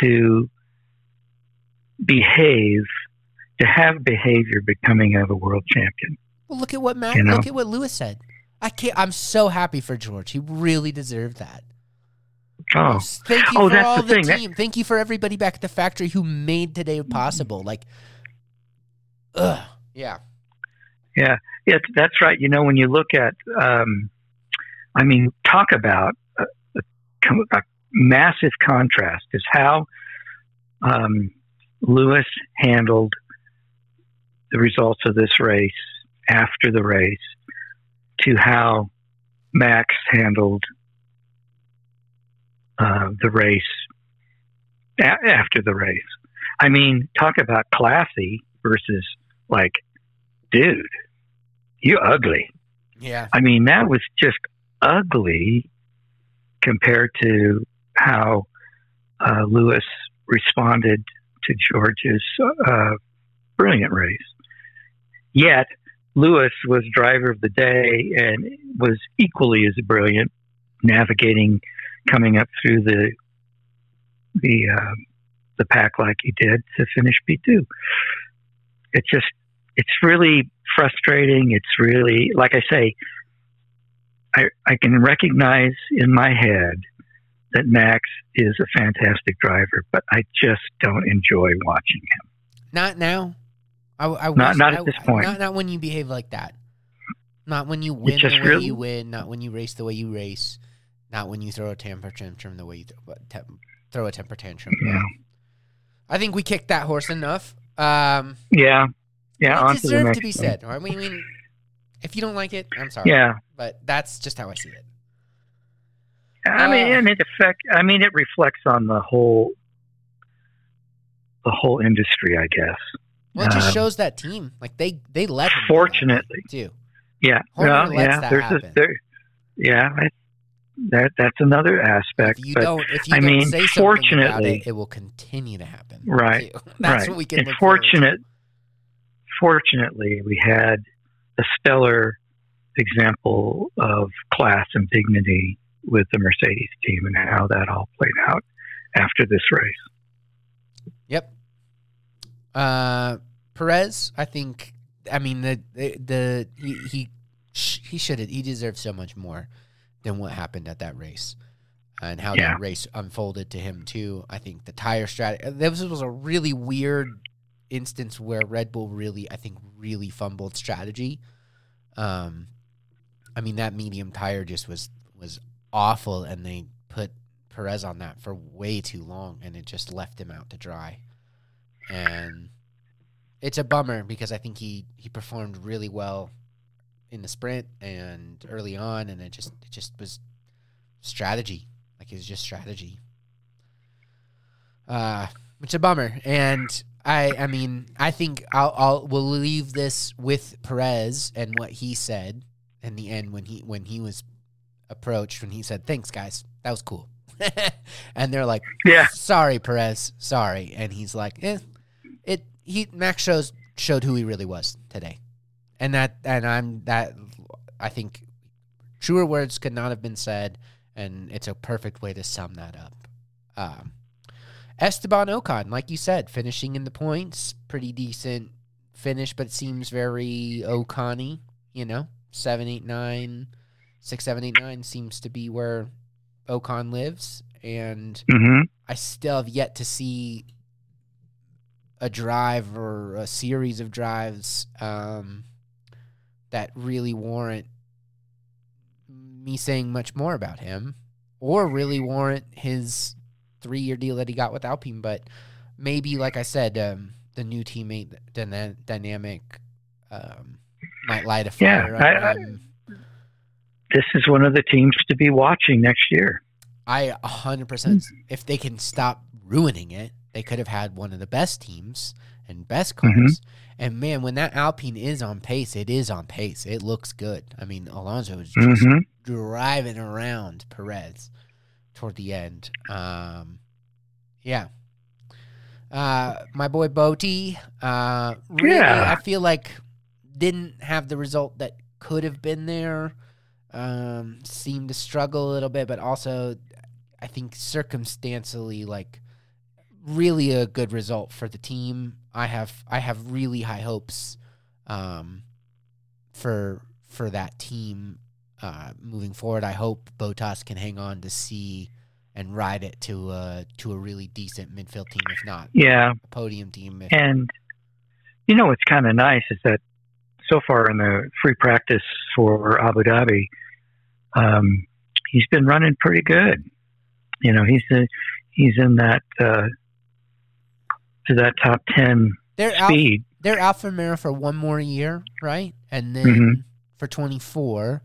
to behave to have behavior becoming of a world champion. Well, look at what Max. You know? Look at what Lewis said. I can't. I'm so happy for George. He really deserved that. Oh, Thank you Oh, for that's all the the, thing. That- team. Thank you for everybody back at the factory who made today possible. Like, ugh. Yeah. yeah, yeah, that's right. You know, when you look at, um, I mean, talk about a, a, a massive contrast is how um, Lewis handled the results of this race after the race to how Max handled uh, the race a- after the race. I mean, talk about classy versus like, dude, you ugly. Yeah. I mean, that was just ugly compared to how uh, Lewis responded to George's uh, brilliant race. Yet, Lewis was driver of the day and was equally as brilliant navigating coming up through the the uh, the pack like he did to finish P two. It's just it's really frustrating. It's really like I say, I I can recognize in my head that Max is a fantastic driver, but I just don't enjoy watching him. Not now. I, I Not- wish- not at I- this point. Not, not when you behave like that. Not when you win the way really- you win. Not when you race the way you race. Not when you throw a temper tantrum the way you throw, te- throw a temper tantrum. Yeah. I think we kicked that horse enough. Um, Yeah, yeah. it deserved to be said. I mean, I mean, if you don't like it, I'm sorry. Yeah, But that's just how I see it. I mean, Uh, and it affect. I mean, it reflects on the whole, the whole industry, I guess. Well, it just Um, shows that team. Like they they let him. do Fortunately, too. yeah, Horner well, yeah. There's happen. a there, yeah. I, that that's another aspect. If you but don't, if you I don't mean, say fortunately- it, it will continue to happen. Right, too. That's right. what we can and look forward to. fortunate, fortunately, we had a stellar example of class and dignity with the Mercedes team and how that all played out after this race. Yep. Uh, Perez, I think. I mean the the, the he he, sh- he should have he deserves so much more than what happened at that race and how Yeah. that race unfolded to him too. I think the tire strategy. This was a really weird instance where Red Bull really, I think, really fumbled strategy. Um, I mean that medium tire just was was awful, and they put Perez on that for way too long, and it just left him out to dry. And it's a bummer because I think he he performed really well in the sprint and early on, and it just it just was strategy. Like it was just strategy. Uh, it's a bummer, and I I mean I think I'll I'll we'll leave this with Perez and what he said in the end when he when he was approached when he said thanks guys. That was cool, and they're like Yeah, sorry Perez. Sorry. And he's like eh, he Max shows showed who he really was today, and that and I'm that I think truer words could not have been said, and it's a perfect way to sum that up. Um, Esteban Ocon, like you said, finishing in the points, pretty decent finish, but it seems very Ocon-y, you know, seven, eight, nine, six, seven, eight, nine seems to be where Ocon lives, and hmm I still have yet to see a drive or a series of drives um, that really warrant me saying much more about him or really warrant his three year deal that he got with Alpine. But maybe, like I said, um, the new teammate dyna- dynamic um, might light a Yeah, fire. I- under I- this is one of the teams to be watching next year. I a hundred percent. If they can stop ruining it, they could have had one of the best teams and best cars. Mhm. And man, when that Alpine is on pace, it is on pace. It looks good. I mean, Alonso is just hmm driving around Perez toward the end. Um, yeah. Uh, my boy Boty, uh, really, Yeah. I feel like didn't have the result that could have been there. Um, seemed to struggle a little bit, but also, I think circumstantially, like really a good result for the team. I have I have really high hopes um, for for that team uh, moving forward. I hope Bottas can hang on to see and ride it to a to a really decent midfield team, if not Yeah, a podium team. And you know what's kind of nice is that so far in the free practice for Abu Dhabi, um, he's been running pretty good. You know, he's a, he's in that uh, to that top ten they're out speed. they're out for Mira for one more year, right? And then Mhm. for 24.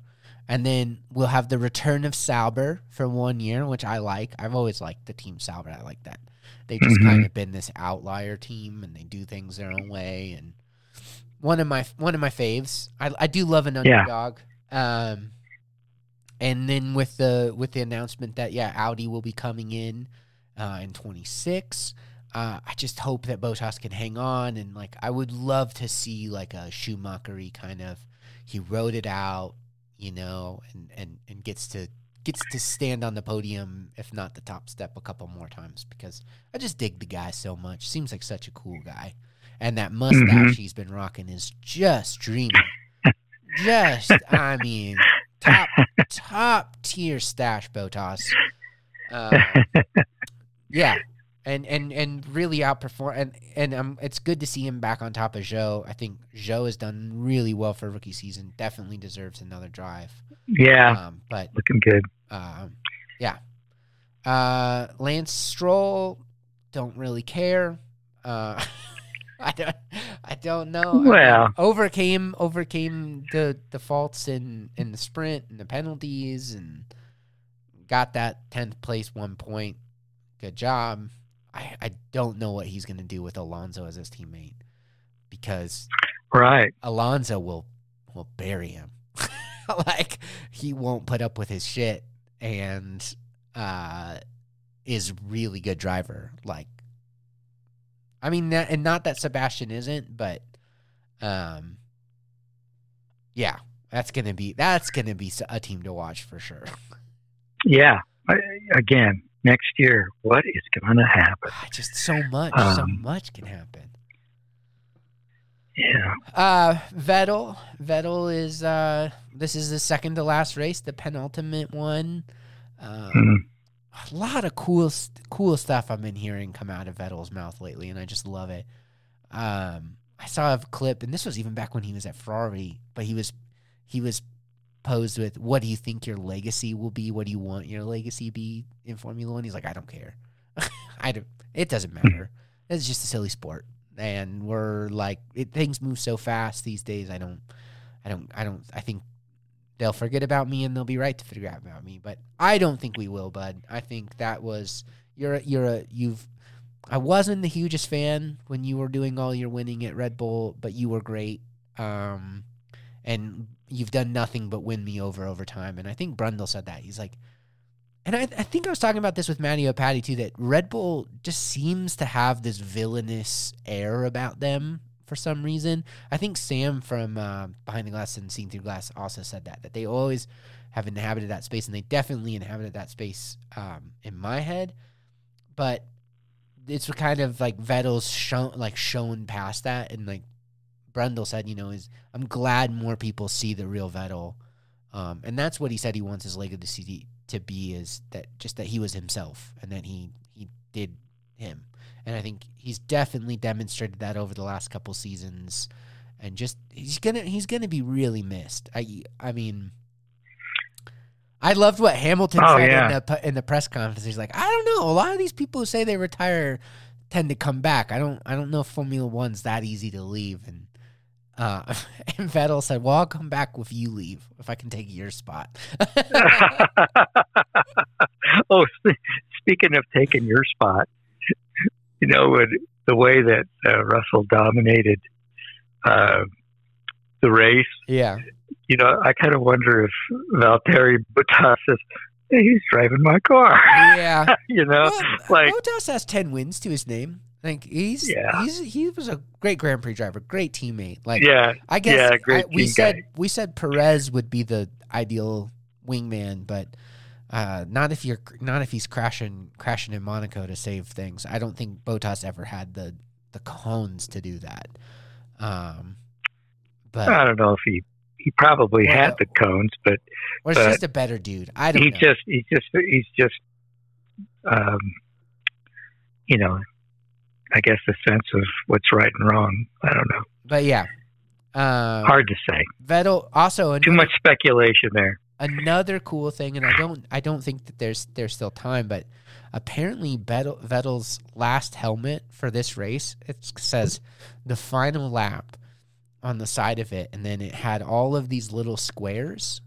And then we'll have the return of Sauber for one year, which I like. I've always liked the team Sauber. I like that. They've just Mhm. kind of been this outlier team and they do things their own way. And one of my one of my faves. I, I do love an Yeah. underdog. Um and then with the with the announcement that yeah, Audi will be coming in uh, in 26. Uh, I just hope that Bottas can hang on and like I would love to see like a Schumachery kind of he wrote it out, you know, and, and, and gets to gets to stand on the podium, if not the top step, a couple more times because I just dig the guy so much. Seems like such a cool guy, and that mustache Mhm. he's been rocking is just dreamy. just, I mean, top top tier stash, Bottas. Uh, yeah, and and and really outperform and and um, it's good to see him back on top of Joe. I think Joe has done really well for rookie season. Definitely deserves another drive. yeah, Um, but looking good. um, yeah, uh, Lance Stroll, don't really care. Uh, I don't, I don't know. I Well- overcame overcame the the faults in in the sprint and the penalties and got that tenth place, one point. Good job. I I don't know what he's gonna do with Alonso as his teammate because Right. Alonso will will bury him. like he won't put up with his shit and uh is really good driver. Like I mean that, and not that Sebastian isn't, but um yeah, that's going to be that's going to be a team to watch for sure. Yeah. I, again, next year, what is going to happen? Just so much, so Um, much can happen. Yeah. Uh, Vettel. Vettel is uh, this is the second to last race, the penultimate one. Uh, Mm. a lot of cool, cool stuff I've been hearing come out of Vettel's mouth lately, and I just love it. Um, I saw a clip, and this was even back when he was at Ferrari, but he was he was posed with, "What do you think your legacy will be? What do you want your legacy be in Formula One?" He's like, "I don't care. I don't. It doesn't matter. It's just a silly sport." and we're like it, things move so fast these days i don't i don't i don't i think they'll forget about me and they'll be right to forget about me but i don't think we will bud i think that was you're a, you're a you've i wasn't the hugest fan when you were doing all your winning at red bull but you were great um and you've done nothing but win me over over time and i think brundle said that he's like and I, I think I was talking about this with Matty O'Patty too. That Red Bull just seems to have this villainous air about them for some reason. I think Sam from uh, Behind the Glass and Seeing Through Glass also said that that they always have inhabited that space, and they definitely inhabited that space um, in my head. But it's kind of like Vettel's shown like shown past that, and like Brundle said, you know, is I'm glad more people see the real Vettel, um, and that's what he said he wants his legacy to be is that just that he was himself and that he he did him. And i think he's definitely demonstrated that over the last couple seasons. And just he's gonna he's gonna be really missed. I i mean i loved what hamilton Oh, said yeah. in the in the press conference. He's like i don't know. A lot of these people who say they retire tend to come back. I don't i don't know if formula one's that easy to leave. And uh, and Vettel said, "Well, I'll come back if you leave, if I can take your spot." oh, sp- speaking of taking your spot, you know, the way that uh, Russell dominated uh, the race, yeah, you know, I kind of wonder if Valtteri Bottas says, hey, he's driving my car. yeah. you know, Well, like, Bottas has ten wins to his name. Like he's Yeah. he's he was a great Grand Prix driver, great teammate. Like yeah, I guess yeah, great I- we said guy. we said Perez would be the ideal wingman, but uh, not if you're not if he's crashing crashing in Monaco to save things. I don't think Bottas ever had the the cones to do that. Um, but I don't know if he he probably Well, had the cones, but or it's but just a better dude. I don't he know. just he's just he's just um, you know, I guess the sense of what's right and wrong. I don't know. but yeah, um, Hard to say. Vettel also Too another- much speculation there. another cool thing, and I don't I don't think that there's there's still time, but apparently Vettel, Vettel's last helmet for this race it says the final lap on the side of it, and then it had all of these little squares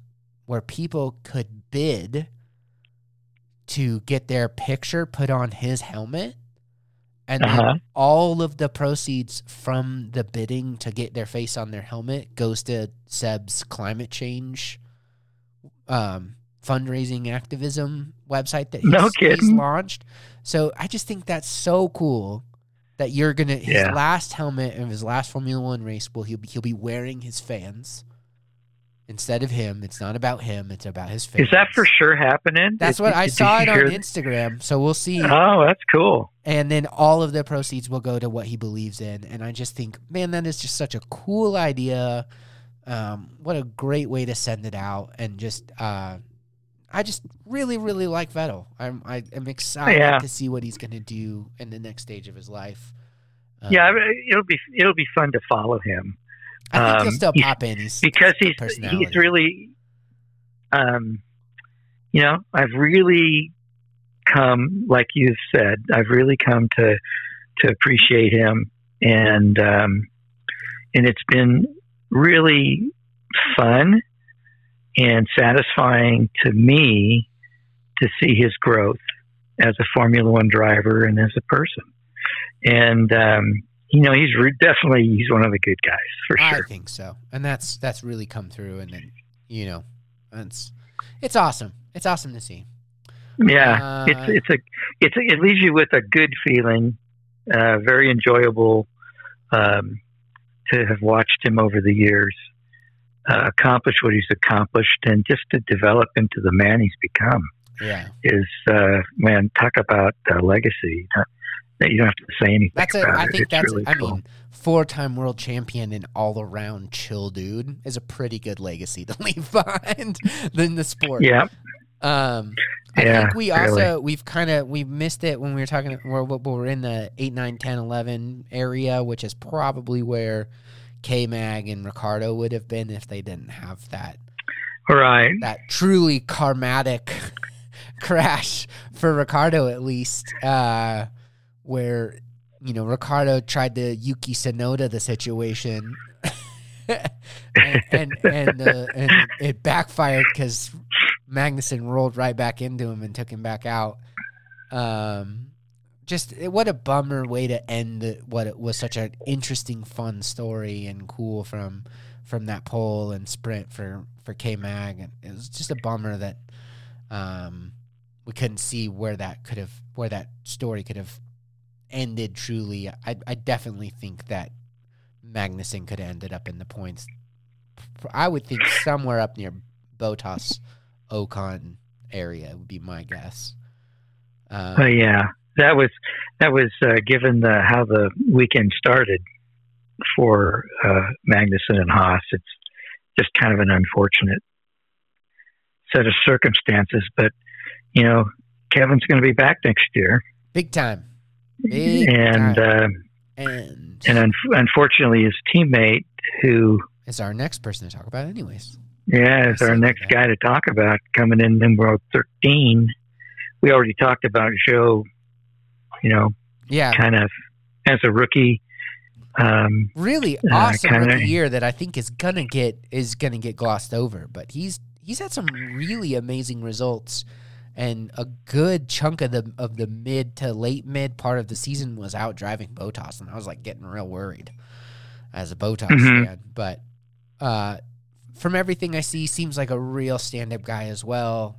where people could bid to get their picture put on his helmet. And Uh-huh. all of the proceeds from the bidding to get their face on their helmet goes to Seb's climate change um, fundraising activism website that he's, No he's launched. So I just think that's so cool that you're gonna his Yeah. last helmet of his last Formula One race will he'll be, he'll be wearing his fans instead of him. It's not about him; it's about his fans. Is that for sure happening? That's Did- what I did saw it on Instagram. So we'll see. Oh, that's cool. And then all of the proceeds will go to what he believes in. And I just think, man, that is just such a cool idea. Um, what a great way to send it out. And just, uh, I just really, really like Vettel. I'm, I am excited Yeah. to see what he's going to do in the next stage of his life. Um, Yeah, it'll be it'll be fun to follow him I think he'll um, still pop in. He's because he's he's really, um, you know, I've really come, like you've said, I've really come to to appreciate him, and um, and it's been really fun and satisfying to me to see his growth as a Formula One driver and as a person. And um, you know, he's re- definitely he's one of the good guys for I sure. I think so, and that's that's really come through. And then you know, it's it's awesome. It's awesome to see. Yeah, Uh, it's it's a it's a, it leaves you with a good feeling, uh, very enjoyable um, to have watched him over the years uh, accomplish what he's accomplished, and just to develop into the man he's become yeah. is uh, man. Talk about uh, legacy. You don't have to say anything That's a. about I it. think that's. really I cool. mean, four-time world champion and all-around chill dude is a pretty good legacy to leave behind in the sport. yeah, Um, I Yeah, think we really. also we've kind of we've missed it when we were talking. We're, we're in the 8, 9, 10, 11 area, which is probably where K Mag and Ricciardo would have been if they didn't have that Right. that truly karmatic crash for Ricciardo at least, uh, where you know Ricciardo tried to Yuki Tsunoda the situation, and and and, uh, and it backfired because Magnussen rolled right back into him and took him back out. Um, just what a bummer way to end the, what it was such an interesting, fun story and cool from from that pole and sprint for for K Mag, and it was just a bummer that um, we couldn't see where that could have where that story could have ended. Truly, I I definitely think that Magnussen could have ended up in the points. I would think somewhere up near Bottas, Ocon area would be my guess. Um, Uh, yeah, that was that was uh, given the how the weekend started for uh, Magnussen and Haas. It's just kind of an unfortunate set of circumstances, but you know, Kevin's going to be back next year, big time, big and uh, and and un- unfortunately, his teammate, who is our next person to talk about, anyways. yeah is our next guy to talk about coming in number thirteen. We already talked about Joe, you know, Yeah, kind of as a rookie. Um, really Uh, awesome kinda- rookie year that I think is gonna get is gonna get glossed over. But he's he's had some really amazing results, and a good chunk of the of the mid to late mid part of the season was out driving Bottas, and I was like getting real worried as a Bottas Mhm. fan. But uh, from everything I see, seems like a real stand up guy as well.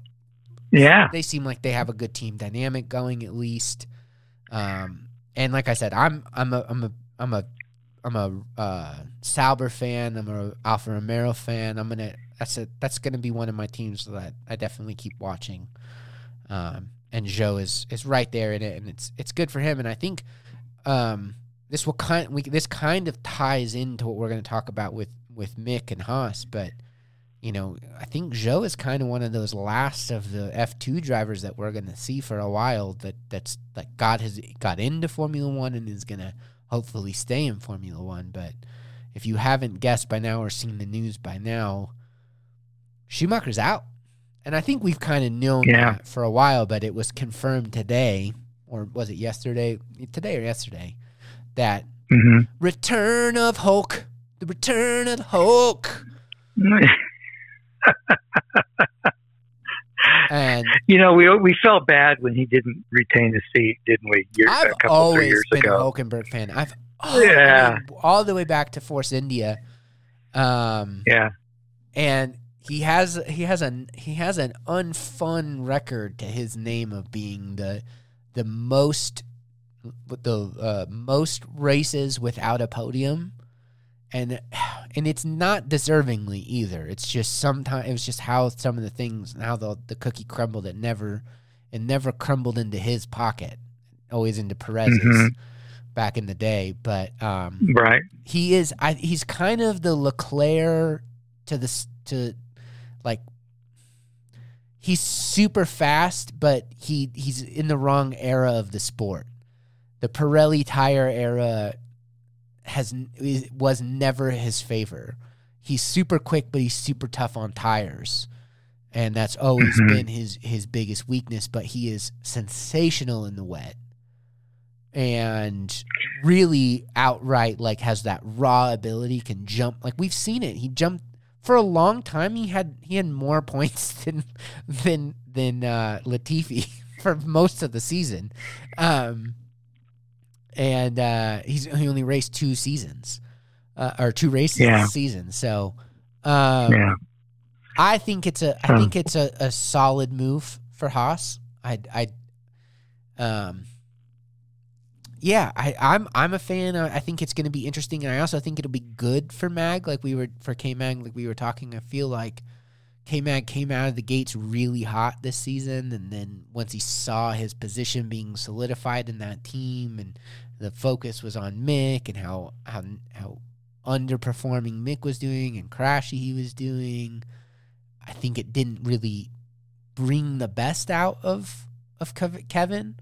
yeah, they seem like they have a good team dynamic going at least. Um, and like I said, I'm I'm a I'm a I'm a I'm a uh, Sauber fan. I'm a Alfa Romero fan. I'm gonna that's a that's gonna be one of my teams that I definitely keep watching. Um, and Joe is is right there in it, and it's it's good for him. And I think um, this will kind we this kind of ties into what we're going to talk about with with Mick and Haas, but you know, I think Joe is kind of one of those last of the F2 drivers that we're going to see for a while that that's that God has got into Formula 1 and is going to hopefully stay in Formula 1, but if you haven't guessed by now or seen the news by now, Schumacher's out. And I think we've kind of known Yeah. that for a while, but it was confirmed today, or was it yesterday? Today or yesterday, that hmm return of Hulk, the return of Hulk. And you know, we we felt bad when he didn't retain the seat, didn't we? Years, I've a couple always years been ago. a Hulkenberg fan. I've oh, Yeah. All the way back to Force India. Um, Yeah, and he has he has an he has an unfun record to his name of being the the most the uh, most races without a podium and and it's not deservingly either it's just sometimes it was just how some of the things how the the cookie crumbled it never it never crumbled into his pocket always into Perez's Mhm. back in the day but um right. he is I, he's kind of the Leclerc to the to like he's super fast but he he's in the wrong era of the sport. The Pirelli tire era has was never his favor. He's super quick but he's super tough on tires. And that's always Mhm. been his his biggest weakness but he is sensational in the wet. And really outright like has that raw ability can jump. Like we've seen it. He jumped for a long time he had he had more points than than than uh Latifi for most of the season um and uh he's he only raced two seasons uh, or two races Yeah. this season so um yeah, I think it's a I Um, think it's a, a solid move for Haas. I I um yeah, I, I'm I'm a fan. I I think it's going to be interesting, and I also think it'll be good for Mag, like we were for K Mag, like we were talking. I feel like K Mag came out of the gates really hot this season, and then once he saw his position being solidified in that team, and the focus was on Mick and how how how underperforming Mick was doing and crashy he was doing. I think it didn't really bring the best out of of Kevin,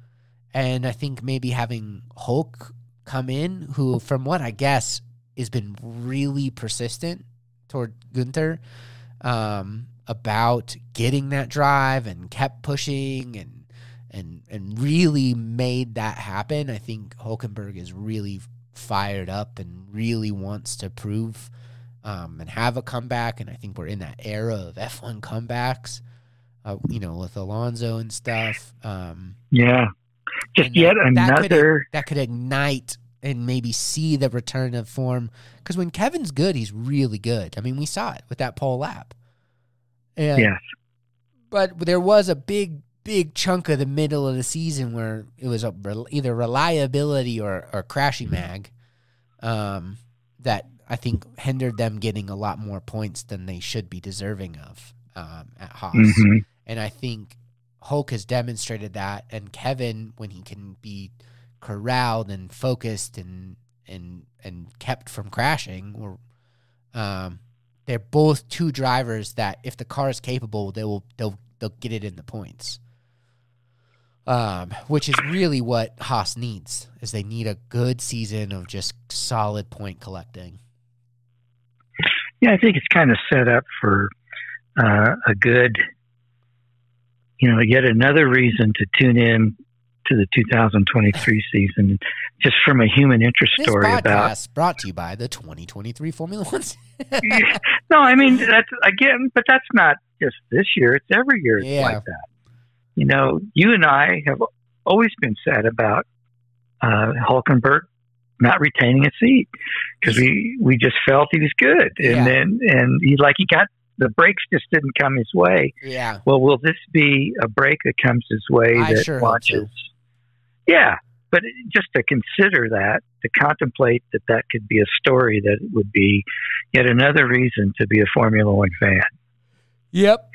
and I think maybe having Hulk come in, who from what I guess has been really persistent toward Gunther um, about getting that drive and kept pushing and and and really made that happen. I think Hulkenberg is really fired up and really wants to prove um, and have a comeback. And I think we're in that era of F1 comebacks, uh, you know, with Alonso and stuff. Um, yeah. Just yet that- that could- another. that could ignite and maybe see the return of form. Because when Kevin's good, he's really good. I mean, we saw it with that pole lap. And, Yes. But there was a big, big chunk of the middle of the season where it was a, either reliability or, or crashy mag um, that I think hindered them getting a lot more points than they should be deserving of um, at Haas. hmm And I think Hulk has demonstrated that. And Kevin, when he can be corralled and focused and and and kept from crashing, or um, they're both two drivers that if the car is capable, they will they'll they'll get it in the points. Um, which is really what Haas needs is they need a good season of just solid point collecting. Yeah, I think it's kind of set up for uh, a good, you know, yet another reason to tune in to the 2023 season, just from a human interest This story about. brought to you by the 2023 Formula One. no, I mean that's again, but that's not just this year. It's every year. It's Yeah. like that. You know, you and I have always been sad about uh, Hulkenberg not retaining a seat because we we just felt he was good, and Yeah. then and he like he got the breaks just didn't come his way. yeah, Well, will this be a break that comes his way I that sure launches? Yeah, but just to consider that, to contemplate that that could be a story that would be yet another reason to be a Formula One fan. Yep.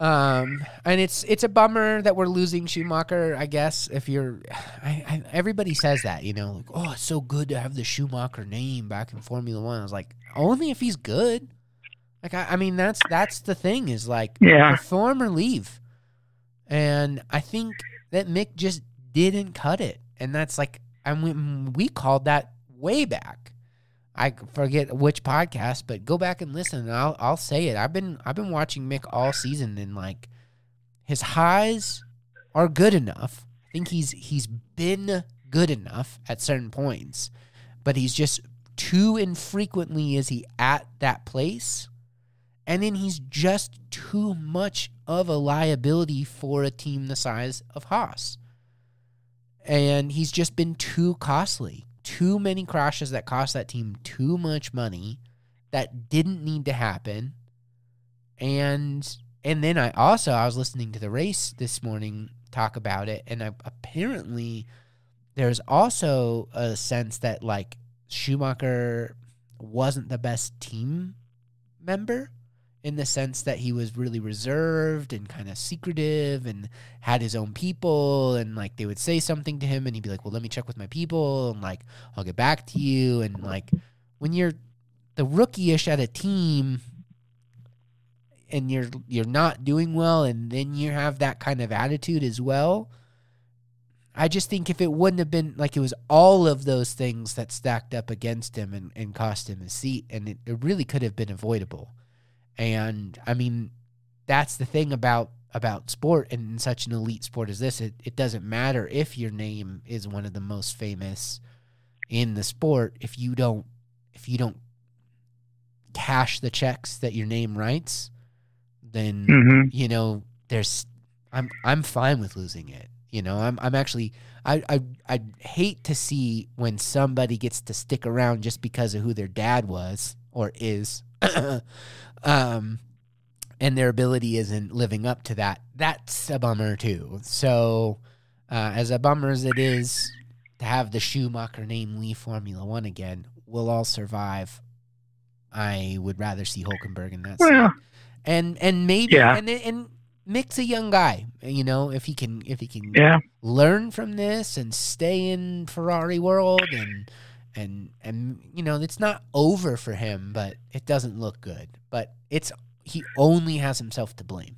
Um, and it's it's a bummer that we're losing Schumacher. I guess if you're, I, I, everybody says that, you know, like, oh, it's so good to have the Schumacher name back in Formula One. I was like, only if he's good. Like, I, I mean, that's that's the thing is like, Yeah. perform or leave. And I think that Mick just didn't cut it, and that's like, I mean, we called that way back. I forget which podcast, but go back and listen, and I'll I'll say it. I've been I've been watching Mick all season, and like his highs are good enough. I think he's he's been good enough at certain points, but he's just too infrequently is he at that place, and then he's just too much of a liability for a team the size of Haas, and he's just been too costly. Too many crashes that cost that team too much money that didn't need to happen. And and then I also I was listening to the race this morning talk about it and I, apparently there's also a sense that like Schumacher wasn't the best team member in the sense that he was really reserved and kind of secretive and had his own people and like they would say something to him and he'd be like well let me check with my people and like i'll get back to you. And like when you're the rookie-ish at a team and you're you're not doing well and then you have that kind of attitude as well i just think if it wouldn't have been like it was all of those things that stacked up against him and, and cost him his seat and it, it really could have been avoidable and I mean, that's the thing about about sport and in such an elite sport as this. It it doesn't matter if your name is one of the most famous in the sport if you don't if you don't cash the checks that your name writes, then hmm you know there's I'm I'm fine with losing it. You know, I'm I'm actually I I I hate to see when somebody gets to stick around just because of who their dad was or is. um and their ability isn't living up to that. That's a bummer too. So uh, as a bummer as it is to have the Schumacher name leave Formula One again, we'll all survive. I would rather see Hulkenberg in that. Well, and and maybe Yeah. and and Mick's a young guy. You know, if he can if he can yeah, learn from this and stay in Ferrari world and and and you know it's not over for him, but it doesn't look good. But it's he only has himself to blame.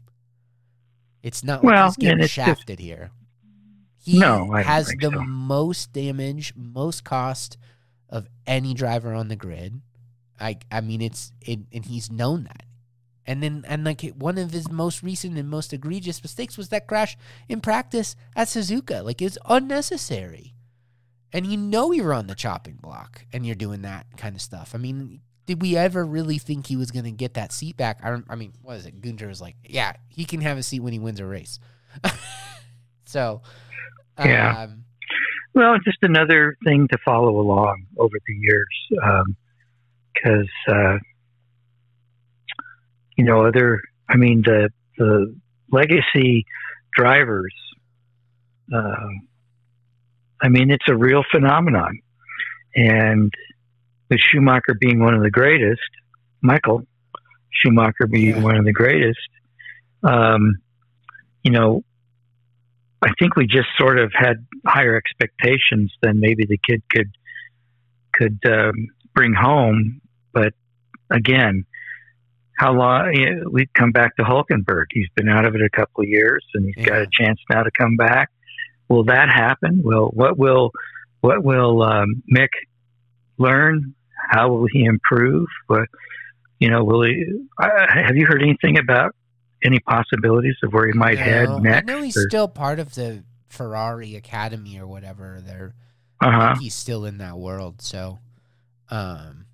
It's not like Well, he's getting it's just- shafted here. He No, has the so. most damage, most cost of any driver on the grid. I I mean it's it, and he's known that. And then and like one of his most recent and most egregious mistakes was that crash in practice at Suzuka. Like it's unnecessary. And you know you're on the chopping block and you're doing that kind of stuff. I mean, did we ever really think he was going to get that seat back? I I mean, what is it? Gunter was like, "Yeah, he can have a seat when he wins a race." so, Yeah. um, Well, just another thing to follow along over the years, because uh, you know other. I mean the the legacy drivers. Uh, I mean it's a real phenomenon, and with Schumacher being one of the greatest, Michael Schumacher being Yeah. one of the greatest. Um, you know, I think we just sort of had higher expectations than maybe the kid could could um, bring home. But again, how long? You know, we come back to Hulkenberg. He's been out of it a couple of years, and he's got a chance now to come back. Will that happen? Well, what will what will um, Mick learn? How will he improve? What you know? Will he? Uh, have you heard anything about any possibilities of where he might no, head next? I know he's or- still part of the Ferrari Academy or whatever. They're uh-huh. he's still in that world. So, um,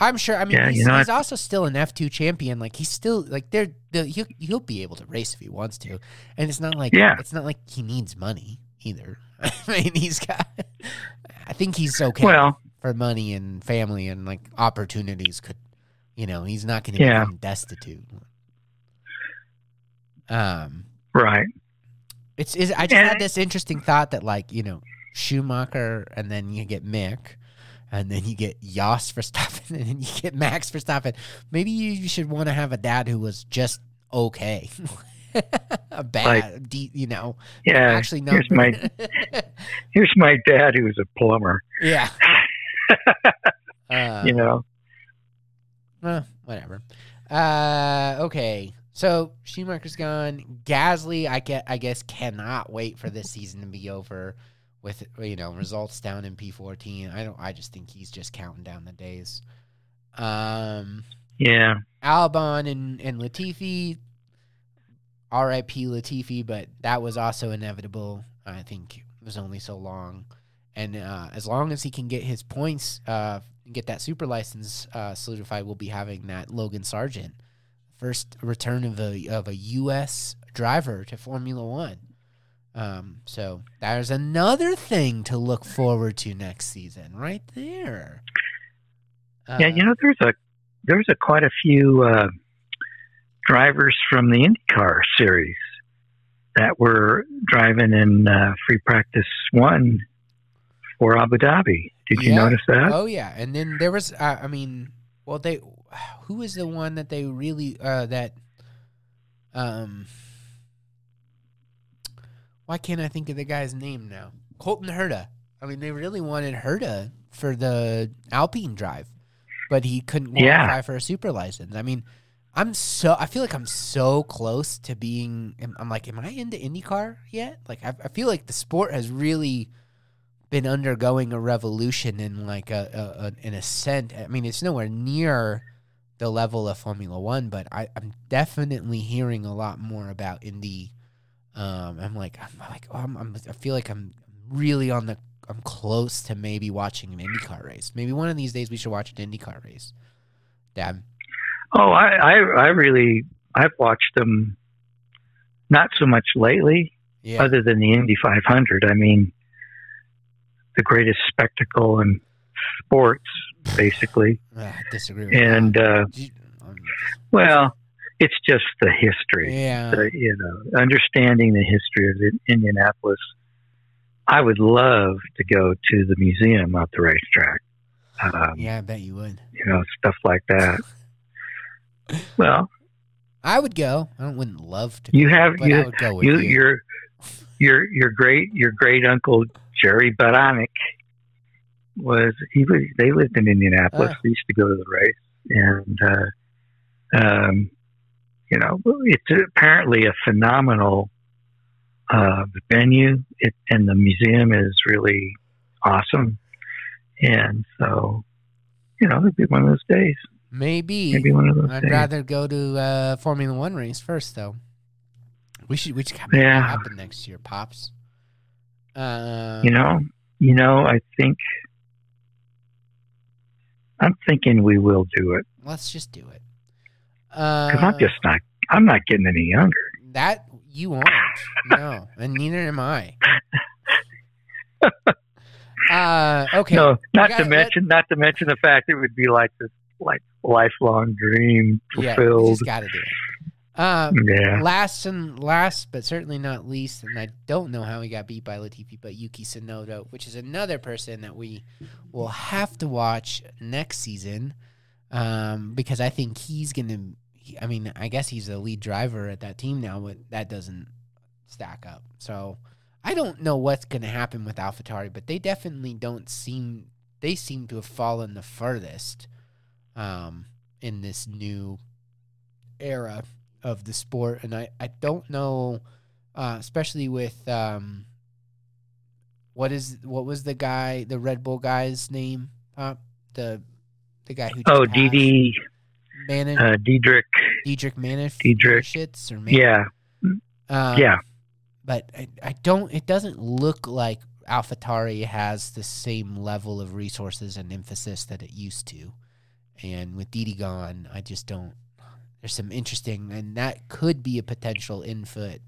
I'm sure. I mean, Yeah, he's, you know, he's also still an F2 champion. Like he's still like they're the, he'll he'll be able to race if he wants to, and it's not like Yeah. it's not like he needs money either. I mean, he's got. I think he's okay Well, for money and family and like opportunities. Could you know he's not going to Yeah. become destitute. Um, right. it's is I just And- had this interesting thought that like you know Schumacher and then you get Mick, and then you get Jos for Verstappen, and then you get Max for Verstappen. Maybe you should want to have a dad who was just okay, a bad, de- you know. Yeah, Actually, no. here's my here's my dad who's a plumber. yeah. Uh, you know, Uh, whatever. Uh, okay. So Schumacher's gone. Gasly, I get, I guess, cannot wait for this season to be over with you know results down in P fourteen. I don't. I just think he's just counting down the days. Um, yeah, Albon and and Latifi. R.I.P. Latifi, but that was also inevitable. I think it was only so long, and uh, as long as he can get his points, uh, get that super license uh, solidified, we'll be having that Logan Sargeant first return of a of a U.S. driver to Formula One. Um, so there's another thing to look forward to next season, right there. Yeah. You know, there's a there's a quite a few uh, drivers from the IndyCar series that were driving in uh, free practice one for Abu Dhabi. Did you Yeah. notice that? Oh yeah, and then there was, uh, I mean, well, they who is the one that they really uh, that, um, why can't I think of the guy's name now? Colton Herta. I mean, they really wanted Herta for the Alpine drive, but he couldn't Yeah. for a super license. I mean, I'm so I feel like I'm so close to being. I'm- like, am I into IndyCar yet? Like, I, I feel like the sport has really been undergoing a revolution in like a, a, a an ascent. I mean, it's nowhere near the level of Formula One, but I'm definitely hearing a lot more about Indy. Um, I'm like, I'm like, oh, I'm, I'm, I feel like I'm really on the. I'm close to maybe watching an IndyCar race. Maybe one of these days we should watch an IndyCar race. Dad. Oh, I, I, I really, I've watched them. Not so much lately, Yeah. other than the Indy 500. I mean, the greatest spectacle in sports, basically. I disagree with And uh, well, it's just the history. yeah. The, you know, understanding the history of the Indianapolis. I would love to go to the museum at the racetrack. Um, Yeah, I bet you would. You know, stuff like that. Well, I would go. I wouldn't love to. You have- you- I would go with you, you. your your your great your great uncle Jerry Baranek was he was they lived in Indianapolis. They used to go to the race, and uh, um, you know it's apparently a phenomenal uh, venue, it, and the museum is really awesome. And so, you know, it'd be one of those days. Maybe. Maybe one of those I'd days. rather go to uh, Formula One race first, though. We should. We should have Yeah. happen next year, pops. Uh, You know, you know, I think I'm thinking we will do it let's just do it. Uh, because I'm just not. I'm not getting any younger. that you aren't. no, and neither am I. Uh, okay. No, not got- to let- mention, not to mention the fact it would be like this, like lifelong dream fulfilled. yeah, just got to do it. Um, Yeah. Last and last, but certainly not least, and I don't know how he got beat by Latifi, but Yuki Tsunoda, which is another person that we will have to watch next season, um, because I think he's gonna. I mean, I guess he's the lead driver at that team now, but that doesn't stack up. So I don't know what's gonna happen with AlphaTauri, but they definitely don't seem. They seem to have fallen the furthest um, in this new era of the sport, and I, I don't know, uh, especially with um, what is what was the guy, the Red Bull guy's name? Pop the the guy who Oh? Didi, Manin, uh, Dietrich. Dietrich Manif, Dietrich. Shits or Manif. Yeah, Um, yeah. but I, I don't. It doesn't look like AlphaTauri has the same level of resources and emphasis that it used to. And with Didi gone, I just don't. There's some interesting, and that could be a potential in foot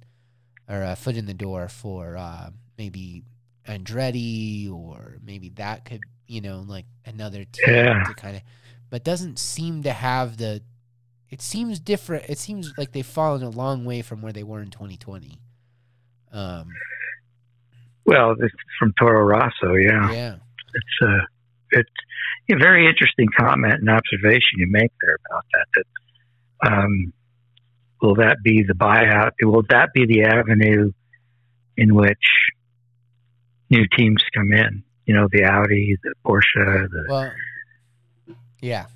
or a foot in the door for uh, maybe Andretti, or maybe that could, you know, like another team Yeah. to kind of, but doesn't seem to have the. It seems different. It seems like they've fallen a long way from where they were in 2020. Um, Well, from Toro Rosso. Yeah, yeah. it's uh, it's a very interesting comment and observation you make there about that. That um, will that be the buyout? Will that be the avenue in which new teams come in? You know, the Audi, the Porsche, the Well, yeah.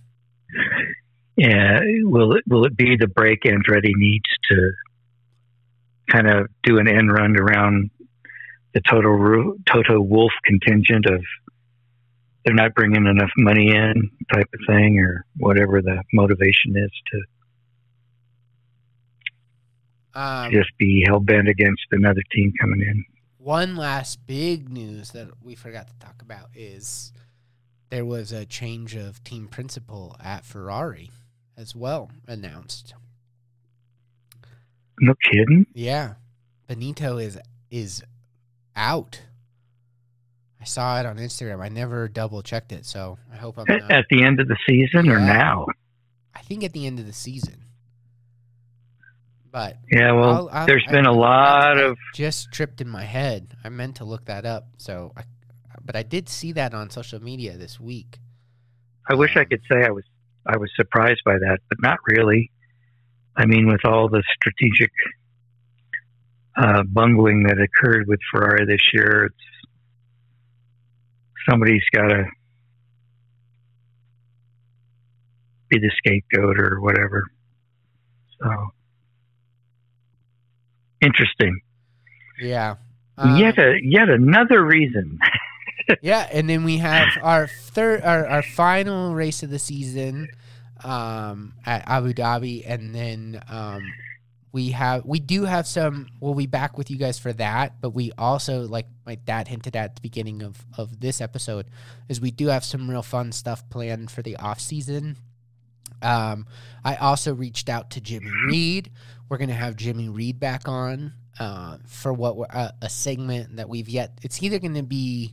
Yeah, will it will it be the break Andretti needs to kind of do an end run around the total Ru- Toto Wolff contingent of they're not bringing enough money in type of thing or whatever the motivation is to Um, just be hell bent against another team coming in. One last big news that we forgot to talk about is there was a change of team principal at Ferrari as well announced. No kidding. Yeah, Binotto is is out. I saw it on Instagram. I never double checked it, so I hope I'm At, not. at the end of the season or now? I think at the end of the season. But Yeah, well, I'll- I'll- there's I- been a lot I of just tripped in my head. I meant to look that up, so I, but I did see that on social media this week. I wish I Um, could say I was I was surprised by that, but not really. I mean, with all the strategic uh, bungling that occurred with Ferrari this year, it's somebody's got to be the scapegoat or whatever. So interesting. Yeah. yet Um, a yet another reason. yeah, and then we have our third, our, our final race of the season um, at Abu Dhabi, and then um, we have we do have some. We'll be back with you guys for that, but we also, like my dad hinted at the beginning of of this episode, is we do have some real fun stuff planned for the off season. Um, I also reached out to Jimmy Reed. We're gonna have Jimmy Reed back on uh, for what uh, a segment that we've yet. It's either gonna be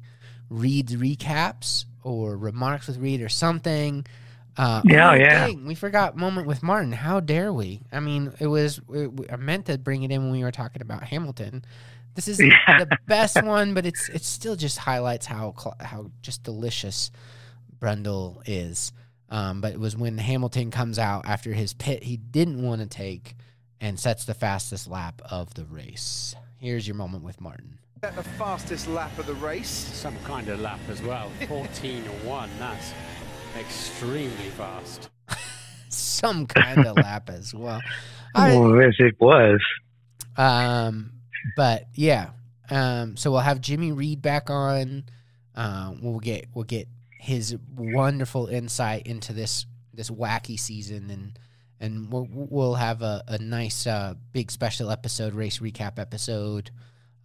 Reed's recaps or remarks with Reed or something. Uh, Yeah, oh, yeah. dang, we forgot moment with Martin. How dare we? I mean, it was it, I meant to bring it in when we were talking about Hamilton. This is Yeah. the best one, but it's it still just highlights how how just delicious Brundle is. Um, but it was when Hamilton comes out after his pit he didn't want to take and sets the fastest lap of the race. Here's your moment with Martin. At the fastest lap of the race. Some kind of lap as well. 14 1. That's extremely fast. Some kind of lap as well. I- well, as it was. Um, but yeah. Um, so we'll have Jimmy Reed back on. Uh, we'll get we'll get his wonderful insight into this this wacky season, and and we'll we'll have a, a nice uh, big special episode, race recap episode,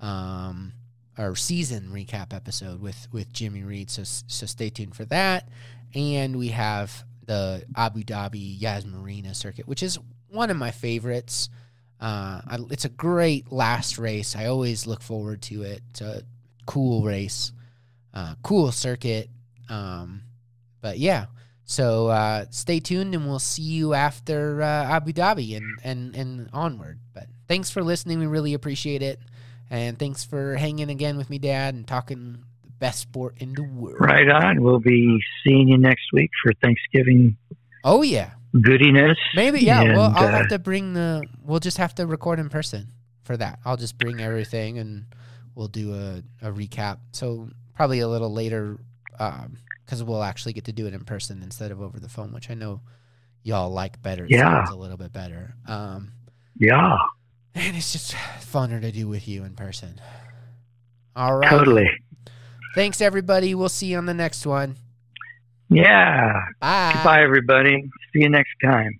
um, or season recap episode with with Jimmy Reed. So so stay tuned for that. And we have the Abu Dhabi Yas Marina circuit, which is one of my favorites. Uh, it's a great last race. I always look forward to it. It's a cool race, uh, cool circuit. Um, but yeah, so uh, stay tuned, and we'll see you after uh, Abu Dhabi and and and onward. But thanks for listening. We really appreciate it, and thanks for hanging again with me, Dad, and talking best sport in the world. Right on. We'll be seeing you next week for Thanksgiving Oh yeah. goodiness. Maybe yeah. well, I'll uh, have to bring the. We'll just have to record in person for that. I'll just bring everything and we'll do a, a recap. So probably a little later, because we'll actually get to do it in person instead of over the phone, which I know y'all like better. It Yeah. a little bit better. Um, Yeah, and it's just funner to do with you in person. All right. totally. Thanks everybody. We'll see you on the next one. Yeah. Bye. Goodbye, everybody. See you next time.